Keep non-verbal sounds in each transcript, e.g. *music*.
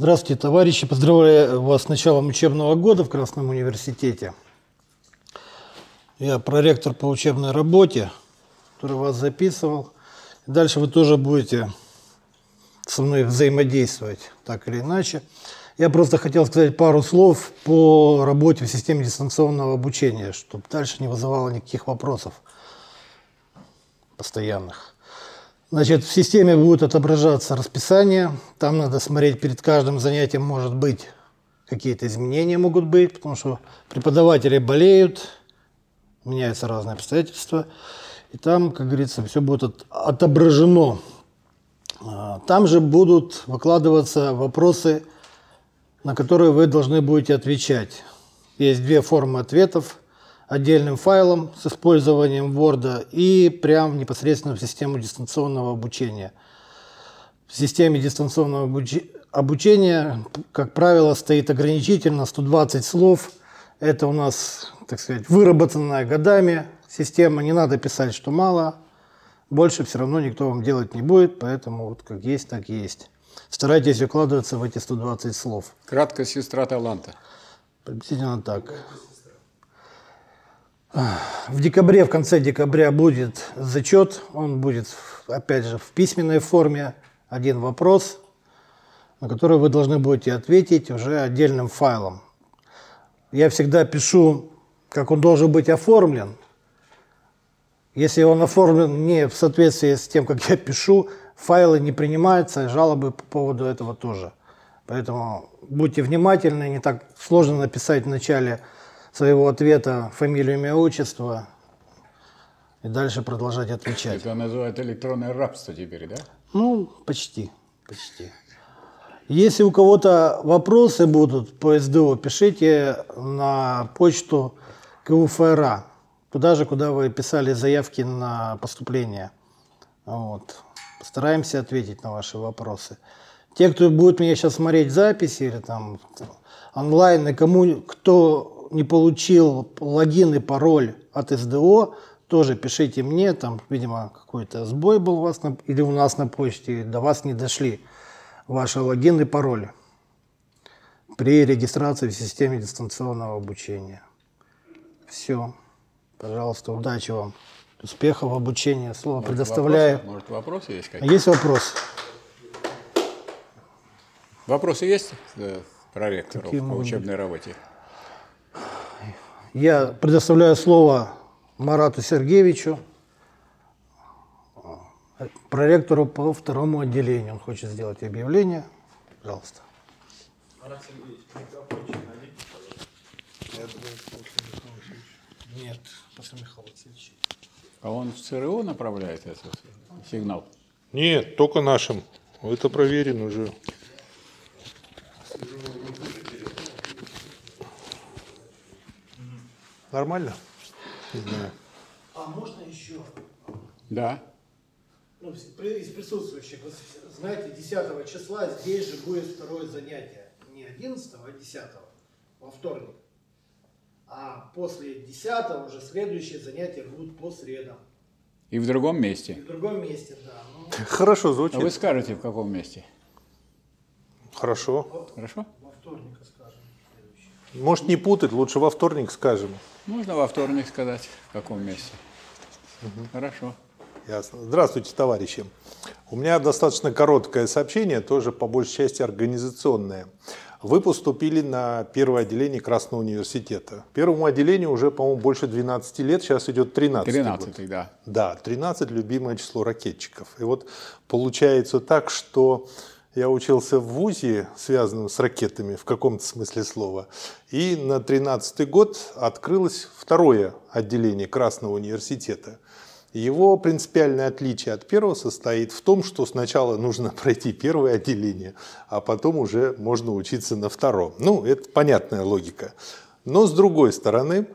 Здравствуйте, товарищи. Поздравляю вас с началом учебного года в Красном университете. Я проректор по учебной работе, который вас записывал. Дальше вы тоже будете со мной взаимодействовать, так или иначе. Я просто хотел сказать пару слов по работе в системе дистанционного обучения, чтобы дальше не вызывало никаких вопросов постоянных. Значит, в системе будет отображаться расписание. Там надо смотреть перед каждым занятием, может быть, какие-то изменения могут быть, потому что преподаватели болеют, меняются разные обстоятельства. И там, как говорится, все будет отображено. А, там же будут выкладываться вопросы на которые вы должны будете отвечать. Есть две формы ответов. Отдельным файлом с использованием Word и прям непосредственно в систему дистанционного обучения. В системе дистанционного обучения, как правило, стоит ограничительно 120 слов. Это у нас, так сказать, выработанная годами система. Не надо писать, что мало. Больше все равно никто вам делать не будет, поэтому вот как есть, так есть. Старайтесь укладываться в эти 120 слов. Кратко сестра таланта. Приблизительно так. В декабре, в конце декабря будет зачет. Он будет, опять же, в письменной форме. Один вопрос, на который вы должны будете ответить уже отдельным файлом. Я всегда пишу, как он должен быть оформлен. Если он оформлен не в соответствии с тем, как я пишу, файлы не принимаются, жалобы по поводу этого тоже. Поэтому будьте внимательны, не так сложно написать в начале своего ответа фамилию, имя, отчество и дальше продолжать отвечать. Это называют электронное рабство теперь, да? Ну, почти, почти. Если у кого-то вопросы будут по СДО, пишите на почту КУФРА, туда же, куда вы писали заявки на поступление. Вот. Постараемся ответить на ваши вопросы. Те, кто будет меня сейчас смотреть записи или там онлайн, и кому, кто не получил логин и пароль от СДО, тоже пишите мне, там, видимо, какой-то сбой был у вас на, или у нас на почте, до вас не дошли ваши логин и пароль при регистрации в системе дистанционного обучения. Все. Пожалуйста, удачи вам. Успехов в обучении. Слово может, предоставляю. Вопросы? Может, вопросы есть какие-то? Есть вопрос? Вопросы есть э, проректору по учебной быть? работе? Я предоставляю слово Марату Сергеевичу, проректору по второму отделению. Он хочет сделать объявление. Пожалуйста. Марат Сергеевич, микрофончик Нет, после Михаила. А он в ЦРУ направляет этот сигнал? Нет, только нашим. Это проверено уже. Нормально? Не знаю. А можно еще? Да. Ну, из присутствующих, вы знаете, 10 числа здесь же будет второе занятие. Не 11, а 10 во вторник. А после 10 уже следующие занятия будут по средам. И в другом месте? И в другом месте, да. Ну... Хорошо звучит. А вы скажете, в каком месте? Хорошо. Хорошо? Во вторник скажем. Следующий. Может не путать, лучше во вторник скажем. Можно во вторник сказать, в каком месте. Угу. Хорошо. Ясно. Здравствуйте, товарищи. У меня достаточно короткое сообщение, тоже по большей части организационное. Вы поступили на первое отделение Красного университета. Первому отделению уже, по-моему, больше 12 лет, сейчас идет 13 13 год. да. Да, 13 – любимое число ракетчиков. И вот получается так, что я учился в ВУЗе, связанном с ракетами в каком-то смысле слова. И на 13 год открылось второе отделение Красного университета – его принципиальное отличие от первого состоит в том, что сначала нужно *laughs* пройти первое отделение, а потом уже можно учиться на втором. Ну, это понятная логика. Но с другой стороны,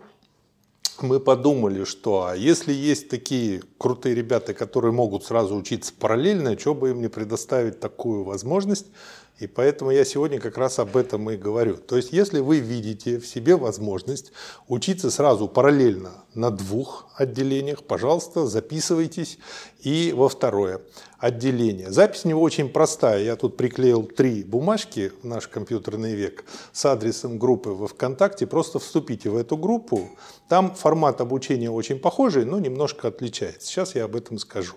мы подумали, что а если есть такие крутые ребята, которые могут сразу учиться параллельно, что бы им не предоставить такую возможность, И поэтому я сегодня как раз об этом и говорю. То есть, если вы видите в себе возможность учиться сразу параллельно на двух отделениях, пожалуйста, записывайтесь и во второе отделение. Запись у него очень простая. Я тут приклеил три бумажки в наш компьютерный век с адресом группы во ВКонтакте. Просто вступите в эту группу. Там формат обучения очень похожий, но немножко отличается. Сейчас я об этом скажу.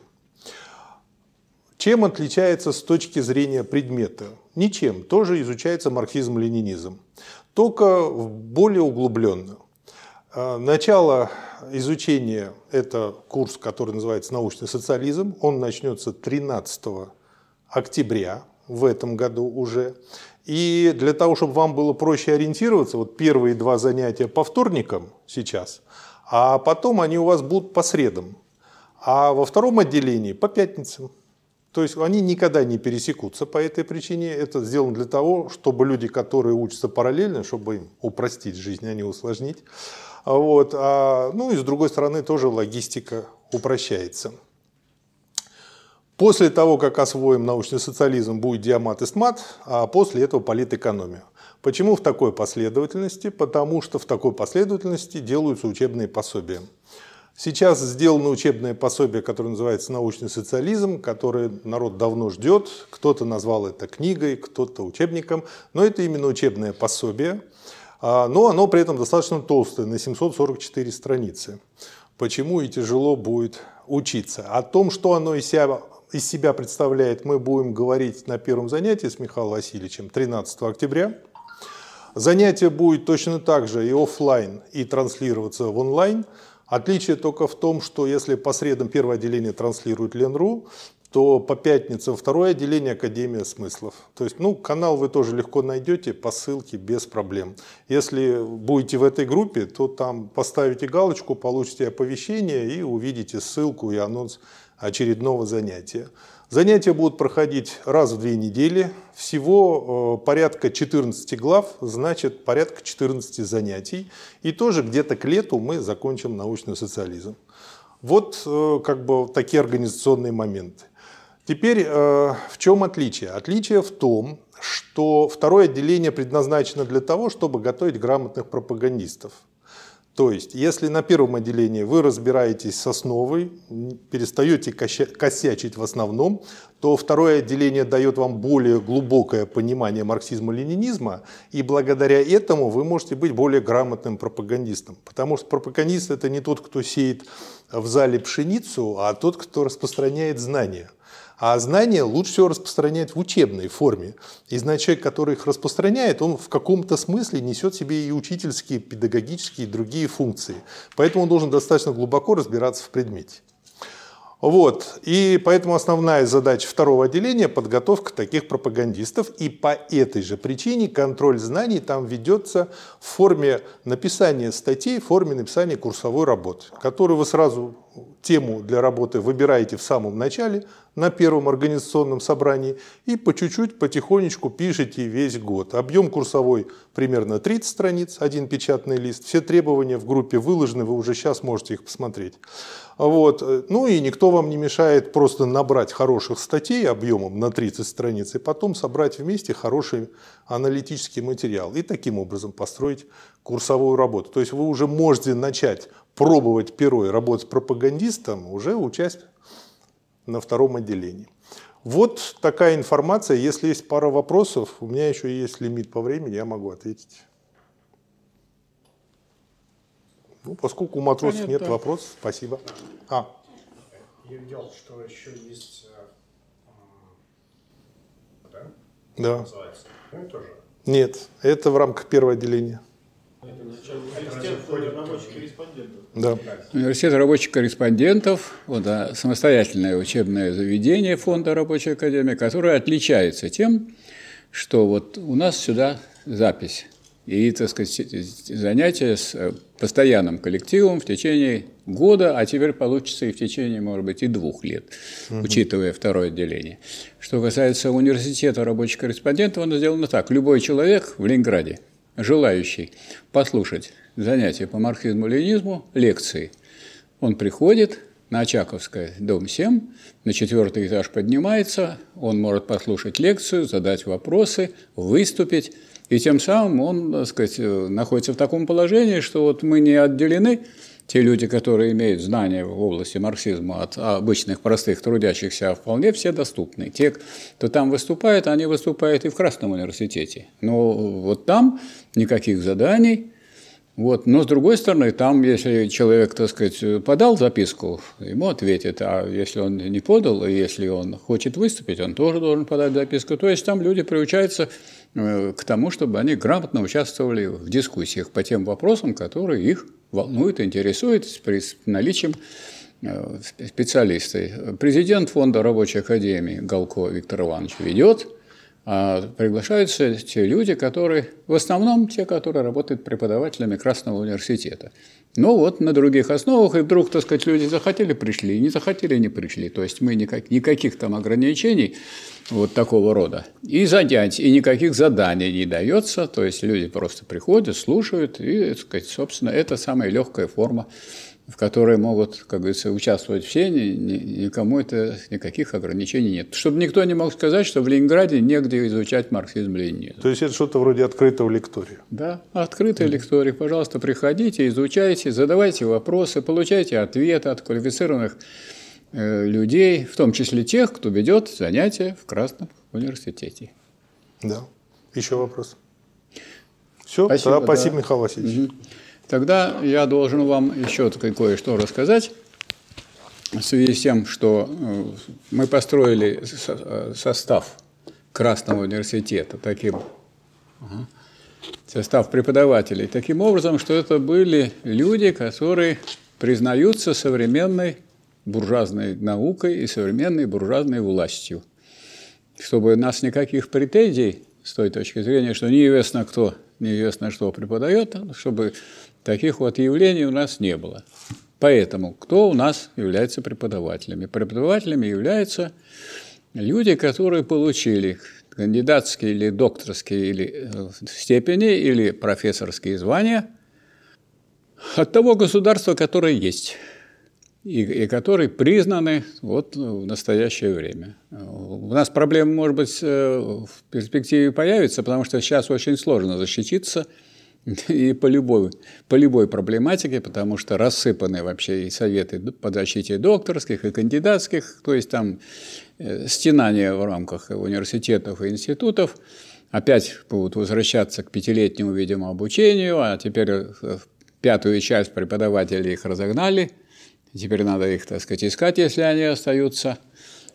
Чем отличается с точки зрения предмета? Ничем. Тоже изучается марксизм-ленинизм. Только более углубленно. А, начало изучения – это курс, который называется «Научный социализм». Он начнется 13 октября в этом году уже. И для того, чтобы вам было проще ориентироваться, вот первые два занятия по вторникам сейчас, а потом они у вас будут по средам. А во втором отделении по пятницам. То есть они никогда не пересекутся по этой причине. Это сделано для того, чтобы люди, которые учатся параллельно, чтобы им упростить жизнь, а не усложнить. Вот. А, ну и с другой стороны тоже логистика упрощается. После того, как освоим научный социализм, будет диамат и стмат, а после этого политэкономия. Почему в такой последовательности? Потому что в такой последовательности делаются учебные пособия. Сейчас сделано учебное пособие, которое называется «Научный социализм», которое народ давно ждет. Кто-то назвал это книгой, кто-то учебником, но это именно учебное пособие. А, но оно при этом достаточно толстое, на 744 страницы. Почему и тяжело будет учиться. О том, что оно из себя, из себя представляет, мы будем говорить на первом занятии с Михаилом Васильевичем 13 октября. Занятие будет точно так же и офлайн, и транслироваться в онлайн – Отличие только в том, что если по средам первое отделение транслирует Ленру, то по пятницам второе отделение Академия смыслов. То есть, ну, канал вы тоже легко найдете по ссылке без проблем. Если будете в этой группе, то там поставите галочку, получите оповещение и увидите ссылку и анонс очередного занятия. Занятия будут проходить раз в две недели. Всего э, порядка 14 глав, значит порядка 14 занятий. И тоже где-то к лету мы закончим научный социализм. Вот э, как бы такие организационные моменты. Теперь э, в чем отличие? Отличие в том, что второе отделение предназначено для того, чтобы готовить грамотных пропагандистов. То есть, если на первом отделении вы разбираетесь с основой, перестаете косячить в основном, то второе отделение дает вам более глубокое понимание марксизма-ленинизма, и благодаря этому вы можете быть более грамотным пропагандистом. Потому что пропагандист – это не тот, кто сеет в зале пшеницу, а тот, кто распространяет знания. А знания лучше всего распространять в учебной форме. И значит, человек, который их распространяет, он в каком-то смысле несет себе и учительские, педагогические и другие функции. Поэтому он должен достаточно глубоко разбираться в предмете. Вот. И поэтому основная задача второго отделения – подготовка таких пропагандистов. И по этой же причине контроль знаний там ведется в форме написания статей, в форме написания курсовой работы, которую вы сразу тему для работы выбираете в самом начале, на первом организационном собрании, и по чуть-чуть, потихонечку пишете весь год. Объем курсовой примерно 30 страниц, один печатный лист. Все требования в группе выложены, вы уже сейчас можете их посмотреть. Вот. Ну и никто вам не мешает просто набрать хороших статей объемом на 30 страниц и потом собрать вместе хороший аналитический материал и таким образом построить курсовую работу. То есть вы уже можете начать пробовать перо работать с пропагандистом, уже участь на втором отделении. Вот такая информация. Если есть пара вопросов, у меня еще есть лимит по времени, я могу ответить. Ну, поскольку у матросов Понятно. нет вопросов, спасибо. А. Я видел, что еще есть... Э, да? Да. Называется. Ну, тоже. Нет, это в рамках первого отделения. Да. Университет рабочих корреспондентов – вот, да, самостоятельное учебное заведение Фонда рабочей академии, которое отличается тем, что вот у нас сюда запись и, так сказать, занятия с э, постоянным коллективом в течение года, а теперь получится и в течение, может быть, и двух лет, угу. учитывая второе отделение. Что касается университета рабочих корреспондентов, оно сделано так. Любой человек в Ленинграде, желающий послушать занятия по марксизму-ленизму, лекции, он приходит, на Очаковской, дом 7, на четвертый этаж поднимается, он может послушать лекцию, задать вопросы, выступить, и тем самым он, так сказать, находится в таком положении, что вот мы не отделены, те люди, которые имеют знания в области марксизма от обычных простых трудящихся, вполне все доступны. Те, кто там выступает, они выступают и в Красном университете. Но вот там никаких заданий, вот. Но с другой стороны, там, если человек, так сказать, подал записку, ему ответят, а если он не подал, и если он хочет выступить, он тоже должен подать записку. То есть там люди приучаются к тому, чтобы они грамотно участвовали в дискуссиях по тем вопросам, которые их волнуют, интересуют с наличием э, специалистов. Президент Фонда рабочей академии Галко Виктор Иванович ведет – а приглашаются те люди, которые, в основном те, которые работают преподавателями Красного университета. Но вот на других основах, и вдруг, так сказать, люди захотели, пришли, не захотели, не пришли. То есть мы никак, никаких там ограничений вот такого рода. И занятий, и никаких заданий не дается. То есть люди просто приходят, слушают, и, так сказать, собственно, это самая легкая форма в которой могут, как говорится, участвовать все, ни, ни, никому это никаких ограничений нет. Чтобы никто не мог сказать, что в Ленинграде негде изучать марксизм-ленинизм. То есть это что-то вроде открытого лектория? Да, открытый mm-hmm. лекторий. Пожалуйста, приходите, изучайте, задавайте вопросы, получайте ответы от квалифицированных э, людей, в том числе тех, кто ведет занятия в Красном университете. Да. Еще вопрос? Все, спасибо, да, спасибо да. Михаил Васильевич. Угу. Тогда я должен вам еще кое-что рассказать в связи с тем, что э, мы построили состав Красного университета таким, состав преподавателей таким образом, что это были люди, которые признаются современной буржуазной наукой и современной буржуазной властью. Чтобы у нас никаких претензий с той точки зрения, что неизвестно кто, неизвестно что преподает, чтобы Таких вот явлений у нас не было. Поэтому кто у нас является преподавателями? Преподавателями являются люди, которые получили кандидатские или докторские или э, степени или профессорские звания от того государства, которое есть и, и которые признаны вот в настоящее время. У нас проблема, может быть, э, в перспективе появится, потому что сейчас очень сложно защититься – *laughs* и по любой, по любой проблематике, потому что рассыпаны вообще и советы по защите докторских и кандидатских, то есть там э, стенания в рамках университетов и институтов. Опять будут возвращаться к пятилетнему, видимо, обучению, а теперь э, пятую часть преподавателей их разогнали. Теперь надо их, так сказать, искать, если они остаются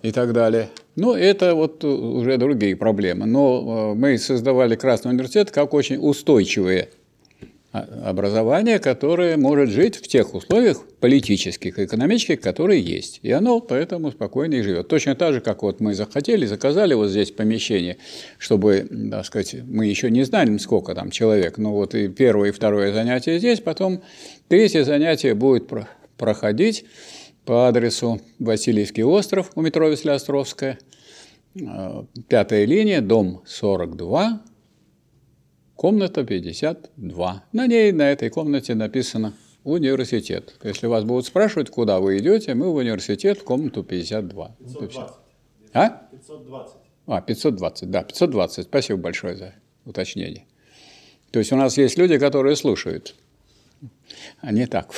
и так далее. Ну, это вот уже другие проблемы. Но э, мы создавали Красный университет как очень устойчивые образование, которое может жить в тех условиях политических экономических, которые есть. И оно поэтому спокойно и живет. Точно так же, как вот мы захотели, заказали вот здесь помещение, чтобы, так сказать, мы еще не знаем, сколько там человек, но вот и первое, и второе занятие здесь, потом третье занятие будет проходить по адресу Васильевский остров у метро Веслеостровская, э, пятая линия, дом 42, Комната 52. На ней, на этой комнате написано университет. Если вас будут спрашивать, куда вы идете, мы в университет, в комнату 52. 520. А? 520. А, 520, да, 520. Спасибо большое за уточнение. То есть у нас есть люди, которые слушают. А не так,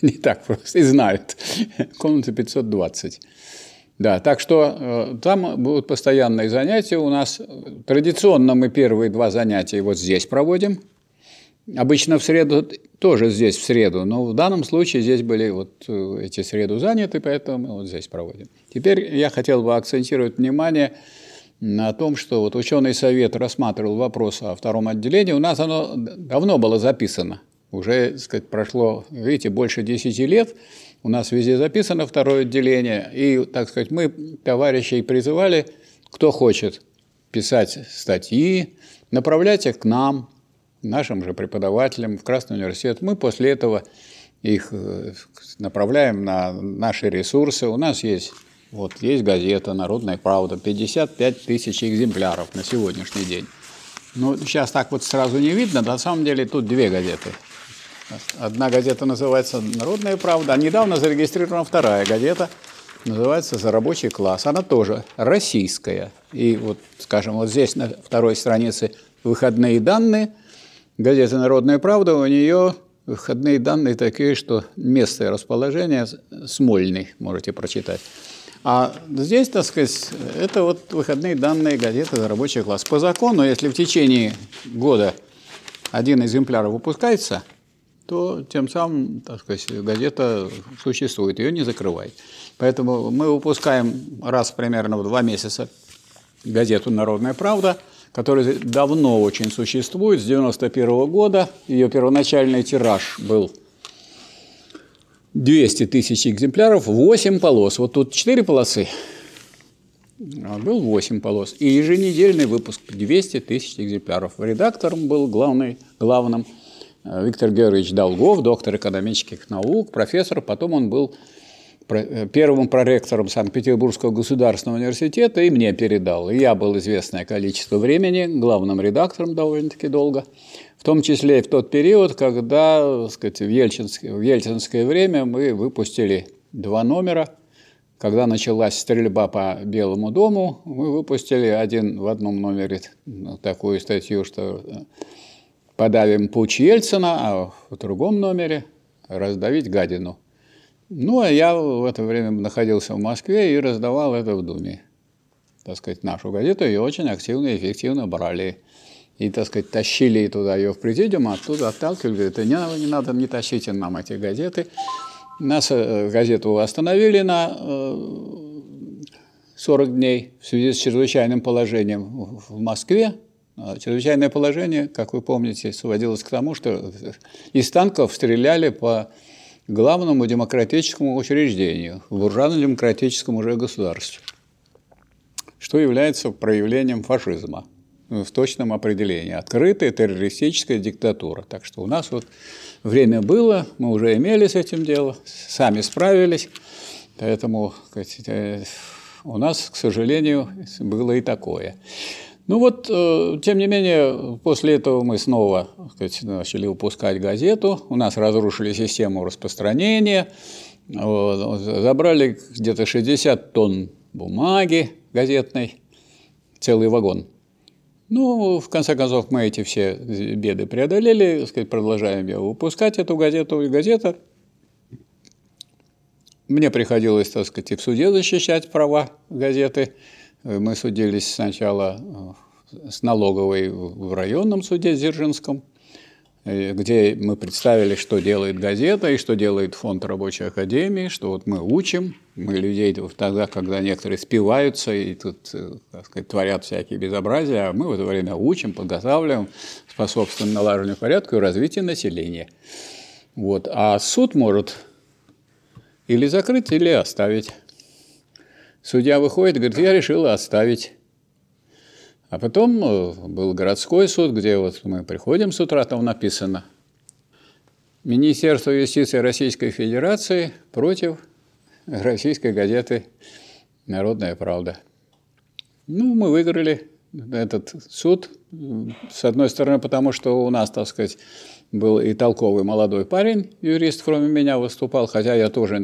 *laughs* не так просто, и знают. *laughs* Комната 520. Да, так что э, там будут постоянные занятия. У нас традиционно мы первые два занятия вот здесь проводим. Обычно в среду тоже здесь в среду, но в данном случае здесь были вот э, эти среду заняты, поэтому мы вот здесь проводим. Теперь я хотел бы акцентировать внимание на том, что вот ученый совет рассматривал вопрос о втором отделении. У нас оно давно было записано. Уже, так сказать, прошло, видите, больше 10 лет – у нас везде записано второе отделение, и, так сказать, мы товарищей призывали, кто хочет писать статьи, направлять их к нам, нашим же преподавателям в Красный университет. Мы после этого их э, направляем на наши ресурсы. У нас есть, вот, есть газета «Народная правда», 55 тысяч экземпляров на сегодняшний день. Ну, сейчас так вот сразу не видно, на самом деле тут две газеты. Одна газета называется «Народная правда», а недавно зарегистрирована вторая газета, называется «За рабочий класс». Она тоже российская. И вот, скажем, вот здесь на второй странице выходные данные. Газета «Народная правда», у нее выходные данные такие, что место и расположение Смольный можете прочитать. А здесь, так сказать, это вот выходные данные газеты «За рабочий класс». По закону, если в течение года один экземпляр выпускается, то тем самым, так сказать, газета существует, ее не закрывает. Поэтому мы выпускаем раз примерно в два месяца газету «Народная правда», которая давно очень существует, с 91 года. Ее первоначальный тираж был 200 тысяч экземпляров, 8 полос. Вот тут 4 полосы, а был 8 полос. И еженедельный выпуск 200 тысяч экземпляров. Редактором был главный, главным Виктор Георгиевич Долгов, доктор экономических наук, профессор. Потом он был э, первым проректором Санкт-Петербургского государственного университета и мне передал. И я был известное количество времени главным редактором довольно-таки долго в том числе и в тот период, когда так сказать, в, Ельцинское, в ельцинское время мы выпустили два номера. Когда началась стрельба по Белому дому, мы выпустили один в одном номере ну, такую статью, что э, подавим путь Ельцина, а в другом номере раздавить гадину. Ну, а я в это время находился в Москве и раздавал это в Думе. Так сказать, нашу газету и очень активно и эффективно брали и, так сказать, тащили туда ее в президиум, а оттуда отталкивали, говорят, не, надо, не надо, не тащите нам эти газеты. Нас э, газету остановили на 40 э, дней в связи с чрезвычайным положением в Москве. А чрезвычайное положение, как вы помните, сводилось к тому, что из танков стреляли по главному демократическому учреждению, буржуазно-демократическому уже государству, что является проявлением фашизма в точном определении. Открытая террористическая диктатура. Так что у нас вот время было, мы уже имели с этим дело, сами справились. Поэтому сказать, у нас, к сожалению, было и такое. Ну вот, э, тем не менее, после этого мы снова сказать, начали выпускать газету. У нас разрушили систему распространения, забрали где-то 60 тонн бумаги газетной, целый вагон. Ну, в конце концов, мы эти все беды преодолели, сказать, продолжаем я выпускать эту газету. И газета мне приходилось, так сказать, и в суде защищать права газеты. Мы судились сначала э, с налоговой в районном суде Дзержинском, Э, где мы представили, что делает газета и что делает фонд рабочей академии, что вот мы учим, мы людей тогда, когда некоторые спиваются и тут, э, так сказать, творят всякие безобразия, а мы в это время учим, подготавливаем, способствуем налаживанию порядка и развитию населения. Вот. А суд может или закрыть, или оставить. Судья выходит говорит, я решил оставить. А потом э, был городской суд, где вот мы приходим с утра, там написано Министерство юстиции Российской Федерации против российской газеты «Народная правда». Ну, мы выиграли этот суд, с одной стороны, потому что у нас, так сказать, был и толковый молодой парень, юрист, кроме меня, выступал, хотя я тоже,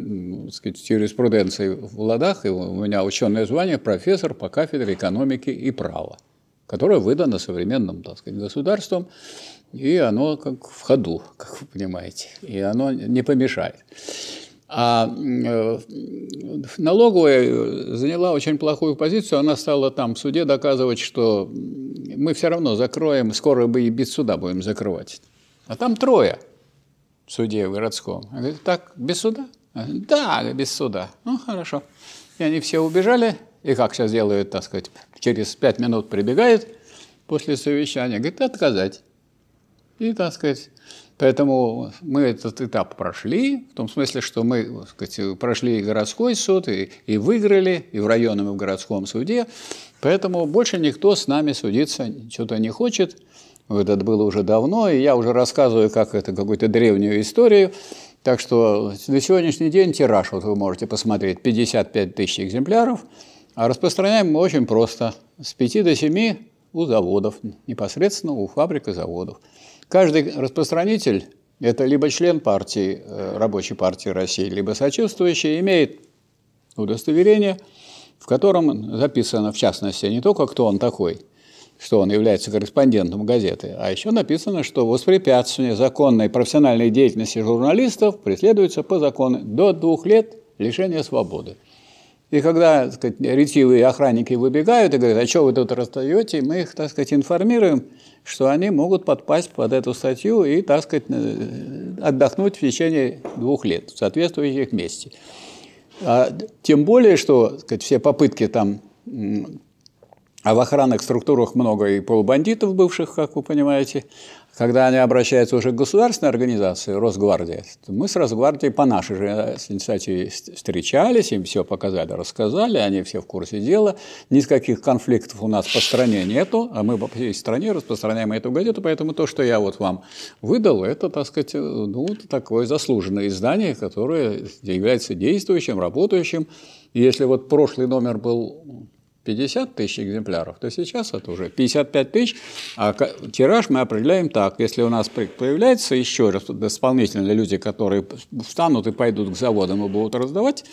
так сказать, с юриспруденцией в ладах, и у меня ученое звание профессор по кафедре экономики и права которое выдано современным так сказать, государством, и оно как в ходу, как вы понимаете, и оно не помешает. А э, налоговая заняла очень плохую позицию, она стала там в суде доказывать, что мы все равно закроем, скоро бы и без суда будем закрывать. А там трое в суде в городском. Она говорит, так, без суда? Да, без суда. Ну, хорошо. И они все убежали, и как сейчас делают, так сказать, через пять минут прибегает после совещания, говорит, отказать. И, так сказать, поэтому мы этот этап прошли, в том смысле, что мы так сказать, прошли и городской суд, и, и выиграли, и в районном, и в городском суде, поэтому больше никто с нами судиться что-то не хочет. Это было уже давно, и я уже рассказываю, как это какую-то древнюю историю. Так что на сегодняшний день тираж, вот вы можете посмотреть, 55 тысяч экземпляров – а распространяем мы очень просто. С 5 до 7 у заводов, непосредственно у фабрик и заводов. Каждый распространитель это либо член партии, э, рабочей партии России, либо сочувствующий, имеет удостоверение, в котором записано, в частности, не только кто он такой, что он является корреспондентом газеты, а еще написано, что воспрепятствование законной профессиональной деятельности журналистов преследуется по закону до двух лет лишения свободы. И когда так сказать, ретивые охранники выбегают и говорят, а что вы тут расстаете, мы их, так сказать, информируем, что они могут подпасть под эту статью и, так сказать, э, отдохнуть в течение двух лет в соответствующих месте. А, тем более, что сказать, все попытки там а в охранных структурах много и полубандитов бывших, как вы понимаете. Когда они обращаются уже к государственной организации, Росгвардия, мы с Росгвардией по нашей же инициативе встречались, им все показали, рассказали, они все в курсе дела. Никаких конфликтов у нас по стране нету, а мы по всей стране распространяем эту газету, поэтому то, что я вот вам выдал, это, так сказать, ну, такое заслуженное издание, которое является действующим, работающим. И если вот прошлый номер был 50 тысяч экземпляров, то сейчас это уже 55 тысяч, а тираж мы определяем так. Если у нас появляется еще раз дополнительные люди, которые встанут и пойдут к заводам и будут раздавать,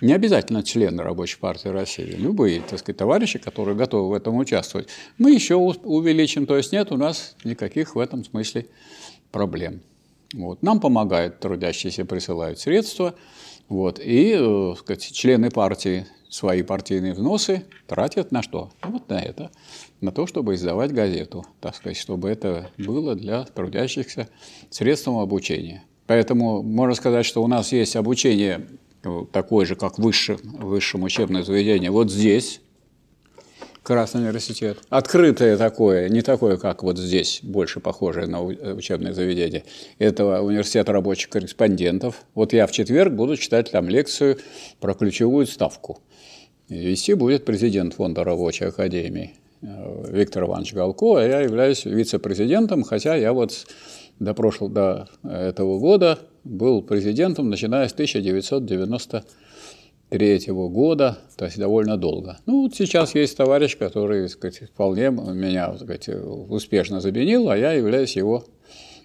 не обязательно члены Рабочей партии России, любые, так сказать, товарищи, которые готовы в этом участвовать, мы еще увеличим, то есть нет у нас никаких в этом смысле проблем. Вот. Нам помогают трудящиеся, присылают средства, вот, и э, сказать, члены партии свои партийные взносы тратят на что? Ну, вот на это, на то, чтобы издавать газету, так сказать, чтобы это было для трудящихся средством обучения. Поэтому можно сказать, что у нас есть обучение э, такое же, как в высшем, учебном заведении, вот здесь, Красный университет. Открытое такое, не такое, как вот здесь, больше похожее на учебное заведение. Это университет рабочих корреспондентов. Вот я в четверг буду читать там лекцию про ключевую ставку. Вести будет президент Фонда рабочей академии э, Виктор Иванович Галко, а я являюсь вице-президентом, хотя я вот до прошлого, до этого года был президентом, начиная с 1993 года, то есть довольно долго. Ну, вот сейчас есть товарищ, который, так сказать, вполне меня так сказать, успешно заменил, а я являюсь его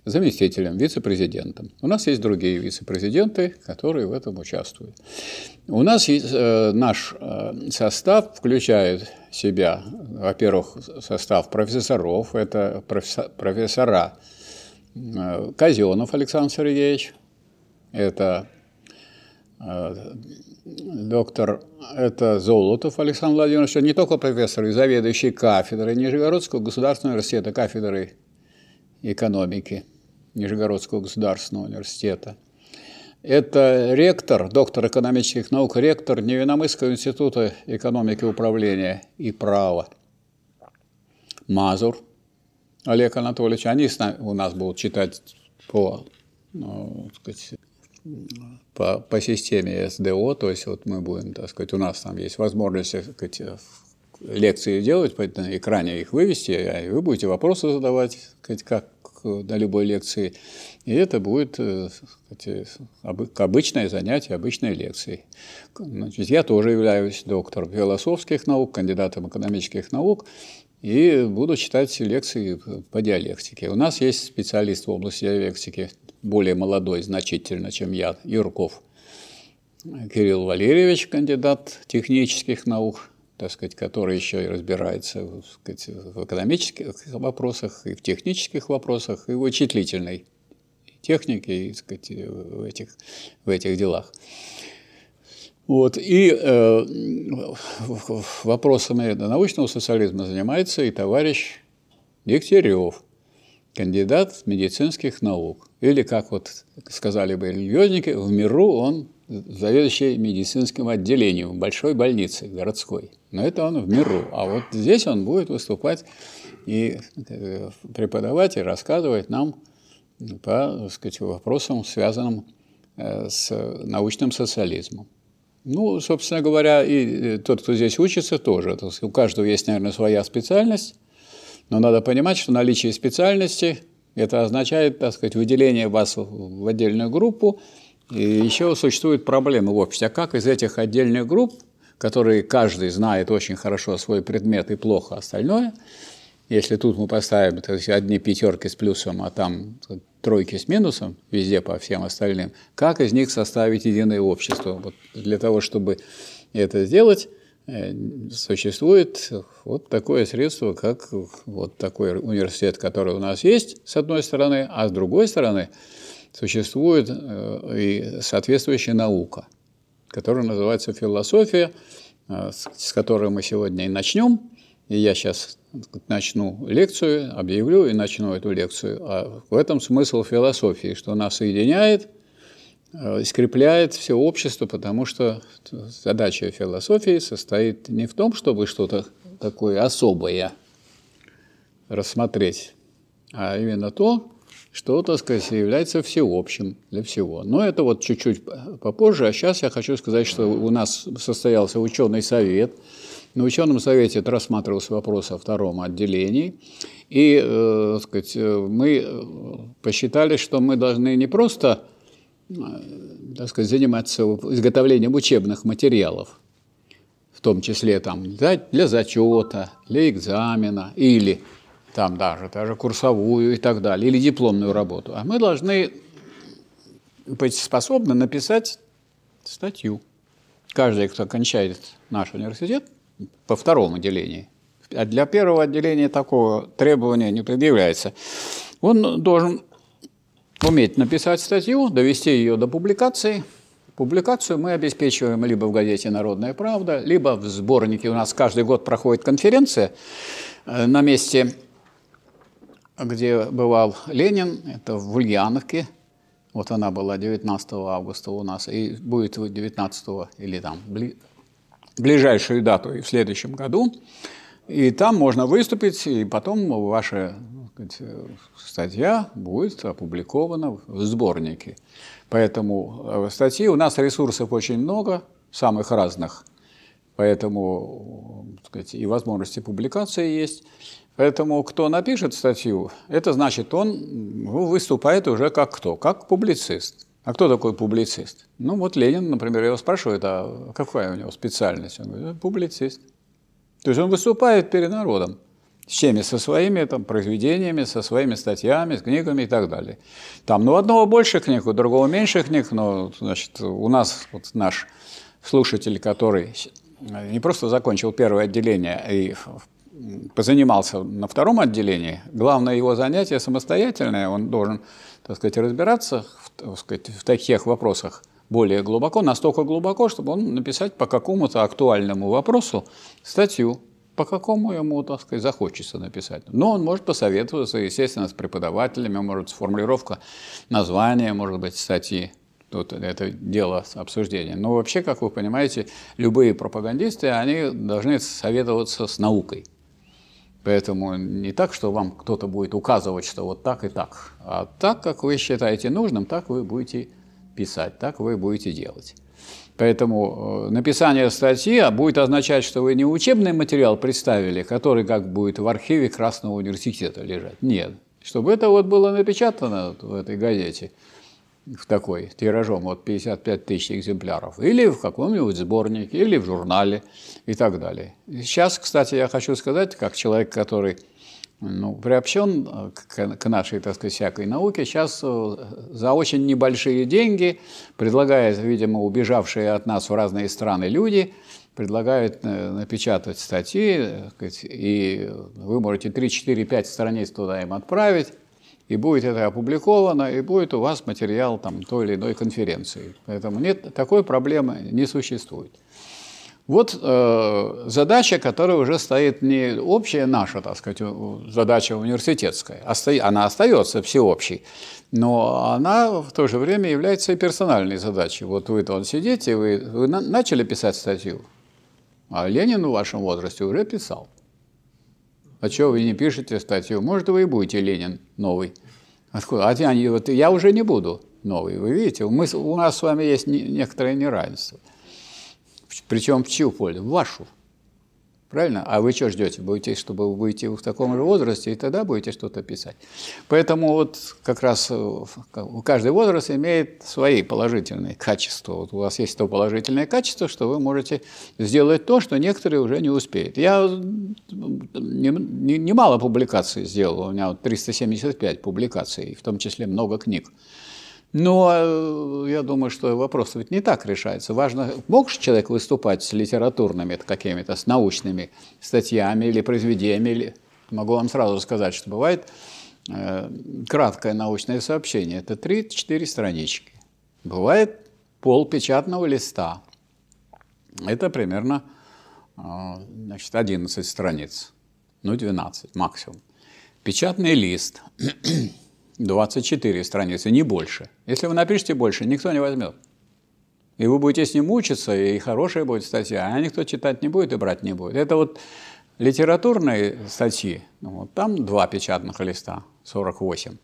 заместителем, вице-президентом. У нас есть другие вице-президенты, которые в этом участвуют. У нас есть, э, наш э, состав включает себя, во-первых, состав профессоров, это профессор, профессора э, Казенов Александр Сергеевич, это э, доктор, это Золотов Александр Владимирович, не только профессор и заведующий кафедрой Нижегородского государственного университета, кафедрой экономики – Нижегородского государственного университета. Это ректор, доктор экономических наук, ректор Невиномысского института экономики управления и права. Мазур Олег Анатольевич. Они у нас будут читать по, ну, сказать, по, по системе СДО, то есть вот мы будем, так сказать, у нас там есть возможность так сказать, лекции делать, на экране их вывести, и вы будете вопросы задавать, сказать, как на любой лекции. И это будет э, сказать, обычное занятие, обычной лекцией. Значит, я тоже являюсь доктором философских наук, кандидатом экономических наук, и буду читать лекции по диалектике. У нас есть специалист в области диалектики, более молодой значительно, чем я, Юрков Кирилл Валерьевич, кандидат технических наук, так сказать, который еще и разбирается так сказать, в экономических вопросах, и в технических вопросах, и в вычислительной технике, и, так сказать, в, этих, в этих делах. Вот. И э, вопросами научного социализма занимается и товарищ Дегтярев, кандидат медицинских наук. Или, как вот сказали бы религиозники, в миру он заведующий медицинским отделением большой больницы городской. Но это он в миру. А вот здесь он будет выступать и э, преподавать, и рассказывать нам по так сказать, вопросам, связанным э, с научным социализмом. Ну, собственно говоря, и э, тот, кто здесь учится, тоже. У каждого есть, наверное, своя специальность, но надо понимать, что наличие специальности – это означает, так сказать, выделение вас в отдельную группу – и еще существует проблема в обществе. А как из этих отдельных групп, которые каждый знает очень хорошо свой предмет и плохо остальное, если тут мы поставим то есть, одни пятерки с плюсом, а там тройки с минусом везде по всем остальным, как из них составить единое общество? Вот для того, чтобы это сделать, э, существует вот такое средство, как вот такой университет, который у нас есть, с одной стороны, а с другой стороны существует э, и соответствующая наука, которая называется философия, э, с которой мы сегодня и начнем. И я сейчас начну лекцию, объявлю и начну эту лекцию. А в этом смысл философии, что она соединяет, э, скрепляет все общество, потому что задача философии состоит не в том, чтобы что-то такое особое рассмотреть, а именно то, что, так сказать, является всеобщим для всего. Но это вот чуть-чуть попозже, а сейчас я хочу сказать, что у нас состоялся ученый совет – на ученом совете рассматривался вопрос о втором отделении, и э, сказать, э, мы э, посчитали, что мы должны не просто э, так сказать, заниматься изготовлением учебных материалов, в том числе там, для зачета, для экзамена или там даже, даже курсовую и так далее, или дипломную работу, а мы должны быть способны написать статью. Каждый, кто кончает наш университет, по второму отделению. А для первого отделения такого требования не предъявляется. Он должен уметь написать статью, довести ее до публикации. Публикацию мы обеспечиваем либо в газете «Народная правда», либо в сборнике. У нас каждый год проходит конференция э, на месте, где бывал Ленин, это в Ульяновке. Вот она была 19 августа у нас, и будет 19 или там ближайшую дату и в следующем году. И там можно выступить, и потом ваша сказать, статья будет опубликована в сборнике. Поэтому э, статьи, у нас ресурсов очень много, самых разных, поэтому сказать, и возможности публикации есть. Поэтому кто напишет статью, это значит, он ну, выступает уже как кто? Как публицист. А кто такой публицист? Ну, вот Ленин, например, его спрашивают, а какая у него специальность? Он говорит, публицист. То есть он выступает перед народом. С чеми? Со своими там, произведениями, со своими статьями, с книгами и так далее. Там, ну, одного больше книг, у другого меньше книг, но, значит, у нас вот наш слушатель, который не просто закончил первое отделение и позанимался на втором отделении, главное его занятие самостоятельное, он должен, так сказать, разбираться так сказать, в таких вопросах более глубоко, настолько глубоко, чтобы он написать по какому-то актуальному вопросу статью, по какому ему, так сказать, захочется написать. Но он может посоветоваться, естественно, с преподавателями, может, формулировка названия, может быть, статьи. Тут это дело обсуждения. Но вообще, как вы понимаете, любые пропагандисты, они должны советоваться с наукой – Поэтому не так, что вам кто-то будет указывать, что вот так и так, а так, как вы считаете нужным, так вы будете писать, так вы будете делать. Поэтому э, написание статьи а будет означать, что вы не учебный материал представили, который как будет в архиве Красного университета лежать. Нет. Чтобы это вот было напечатано в этой газете – в такой тиражом вот 55 тысяч экземпляров, или в каком-нибудь сборнике, или в журнале и так далее. Сейчас, кстати, я хочу сказать, как человек, который ну, приобщен э, к, нашей, так сказать, всякой науке, сейчас э, за очень небольшие деньги предлагает, видимо, убежавшие от нас в разные страны люди, предлагают э, напечатать статьи, и вы можете 3, 4, 5 страниц туда им отправить, и будет это опубликовано, и будет у вас материал там, той или иной конференции. Поэтому нет, такой проблемы не существует. Вот э, задача, которая уже стоит не общая наша, так сказать, задача университетская, она остается всеобщей, но она в то же время является и персональной задачей. Вот вы там сидите, вы, вы начали писать статью, а Ленин в вашем возрасте уже писал. А что вы не пишете статью? Может, вы и будете Ленин новый. Откуда? А я, вот, я уже не буду новый. Вы видите, мы, у нас с вами есть не, некоторое неравенство. Причем в чью пользу? В вашу. Правильно? А вы что ждете? Будете, чтобы вы будете в таком же возрасте, и тогда будете что-то писать. Поэтому вот как раз э, каждый возраст имеет свои положительные качества. Вот у вас есть то положительное качество, что вы можете сделать то, что некоторые уже не успеют. Я немало не, не публикаций сделал, у меня вот 375 публикаций, в том числе много книг. Но э, я думаю, что вопрос ведь не так решается. Важно, мог же человек выступать с литературными какими-то, с научными статьями или произведениями. Или... Могу вам сразу сказать, что бывает э, краткое научное сообщение. Это 3-4 странички. Бывает пол печатного листа. Это примерно э, значит, 11 страниц. Ну, 12 максимум. Печатный лист 24 страницы, не больше. Если вы напишете больше, никто не возьмет. И вы будете с ним учиться, и хорошая будет статья, а никто читать не будет и брать не будет. Это вот литературные статьи, вот там два печатных листа, 48.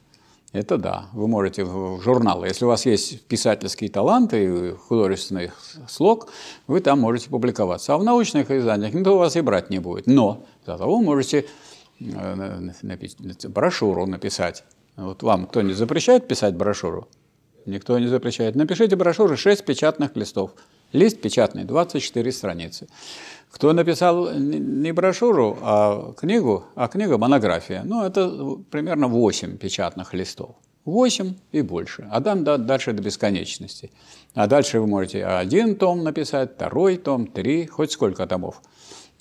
Это да, вы можете в журналы, если у вас есть писательские таланты и художественный слог, вы там можете публиковаться. А в научных изданиях никто вас и брать не будет. Но зато вы можете э, брошюру написать вот вам кто не запрещает писать брошюру? Никто не запрещает. Напишите брошюру 6 печатных листов. Лист печатный, 24 страницы. Кто написал не брошюру, а книгу, а книга монография, ну, это примерно 8 печатных листов. 8 и больше. А там дальше до бесконечности. А дальше вы можете один том написать, второй том, три, хоть сколько томов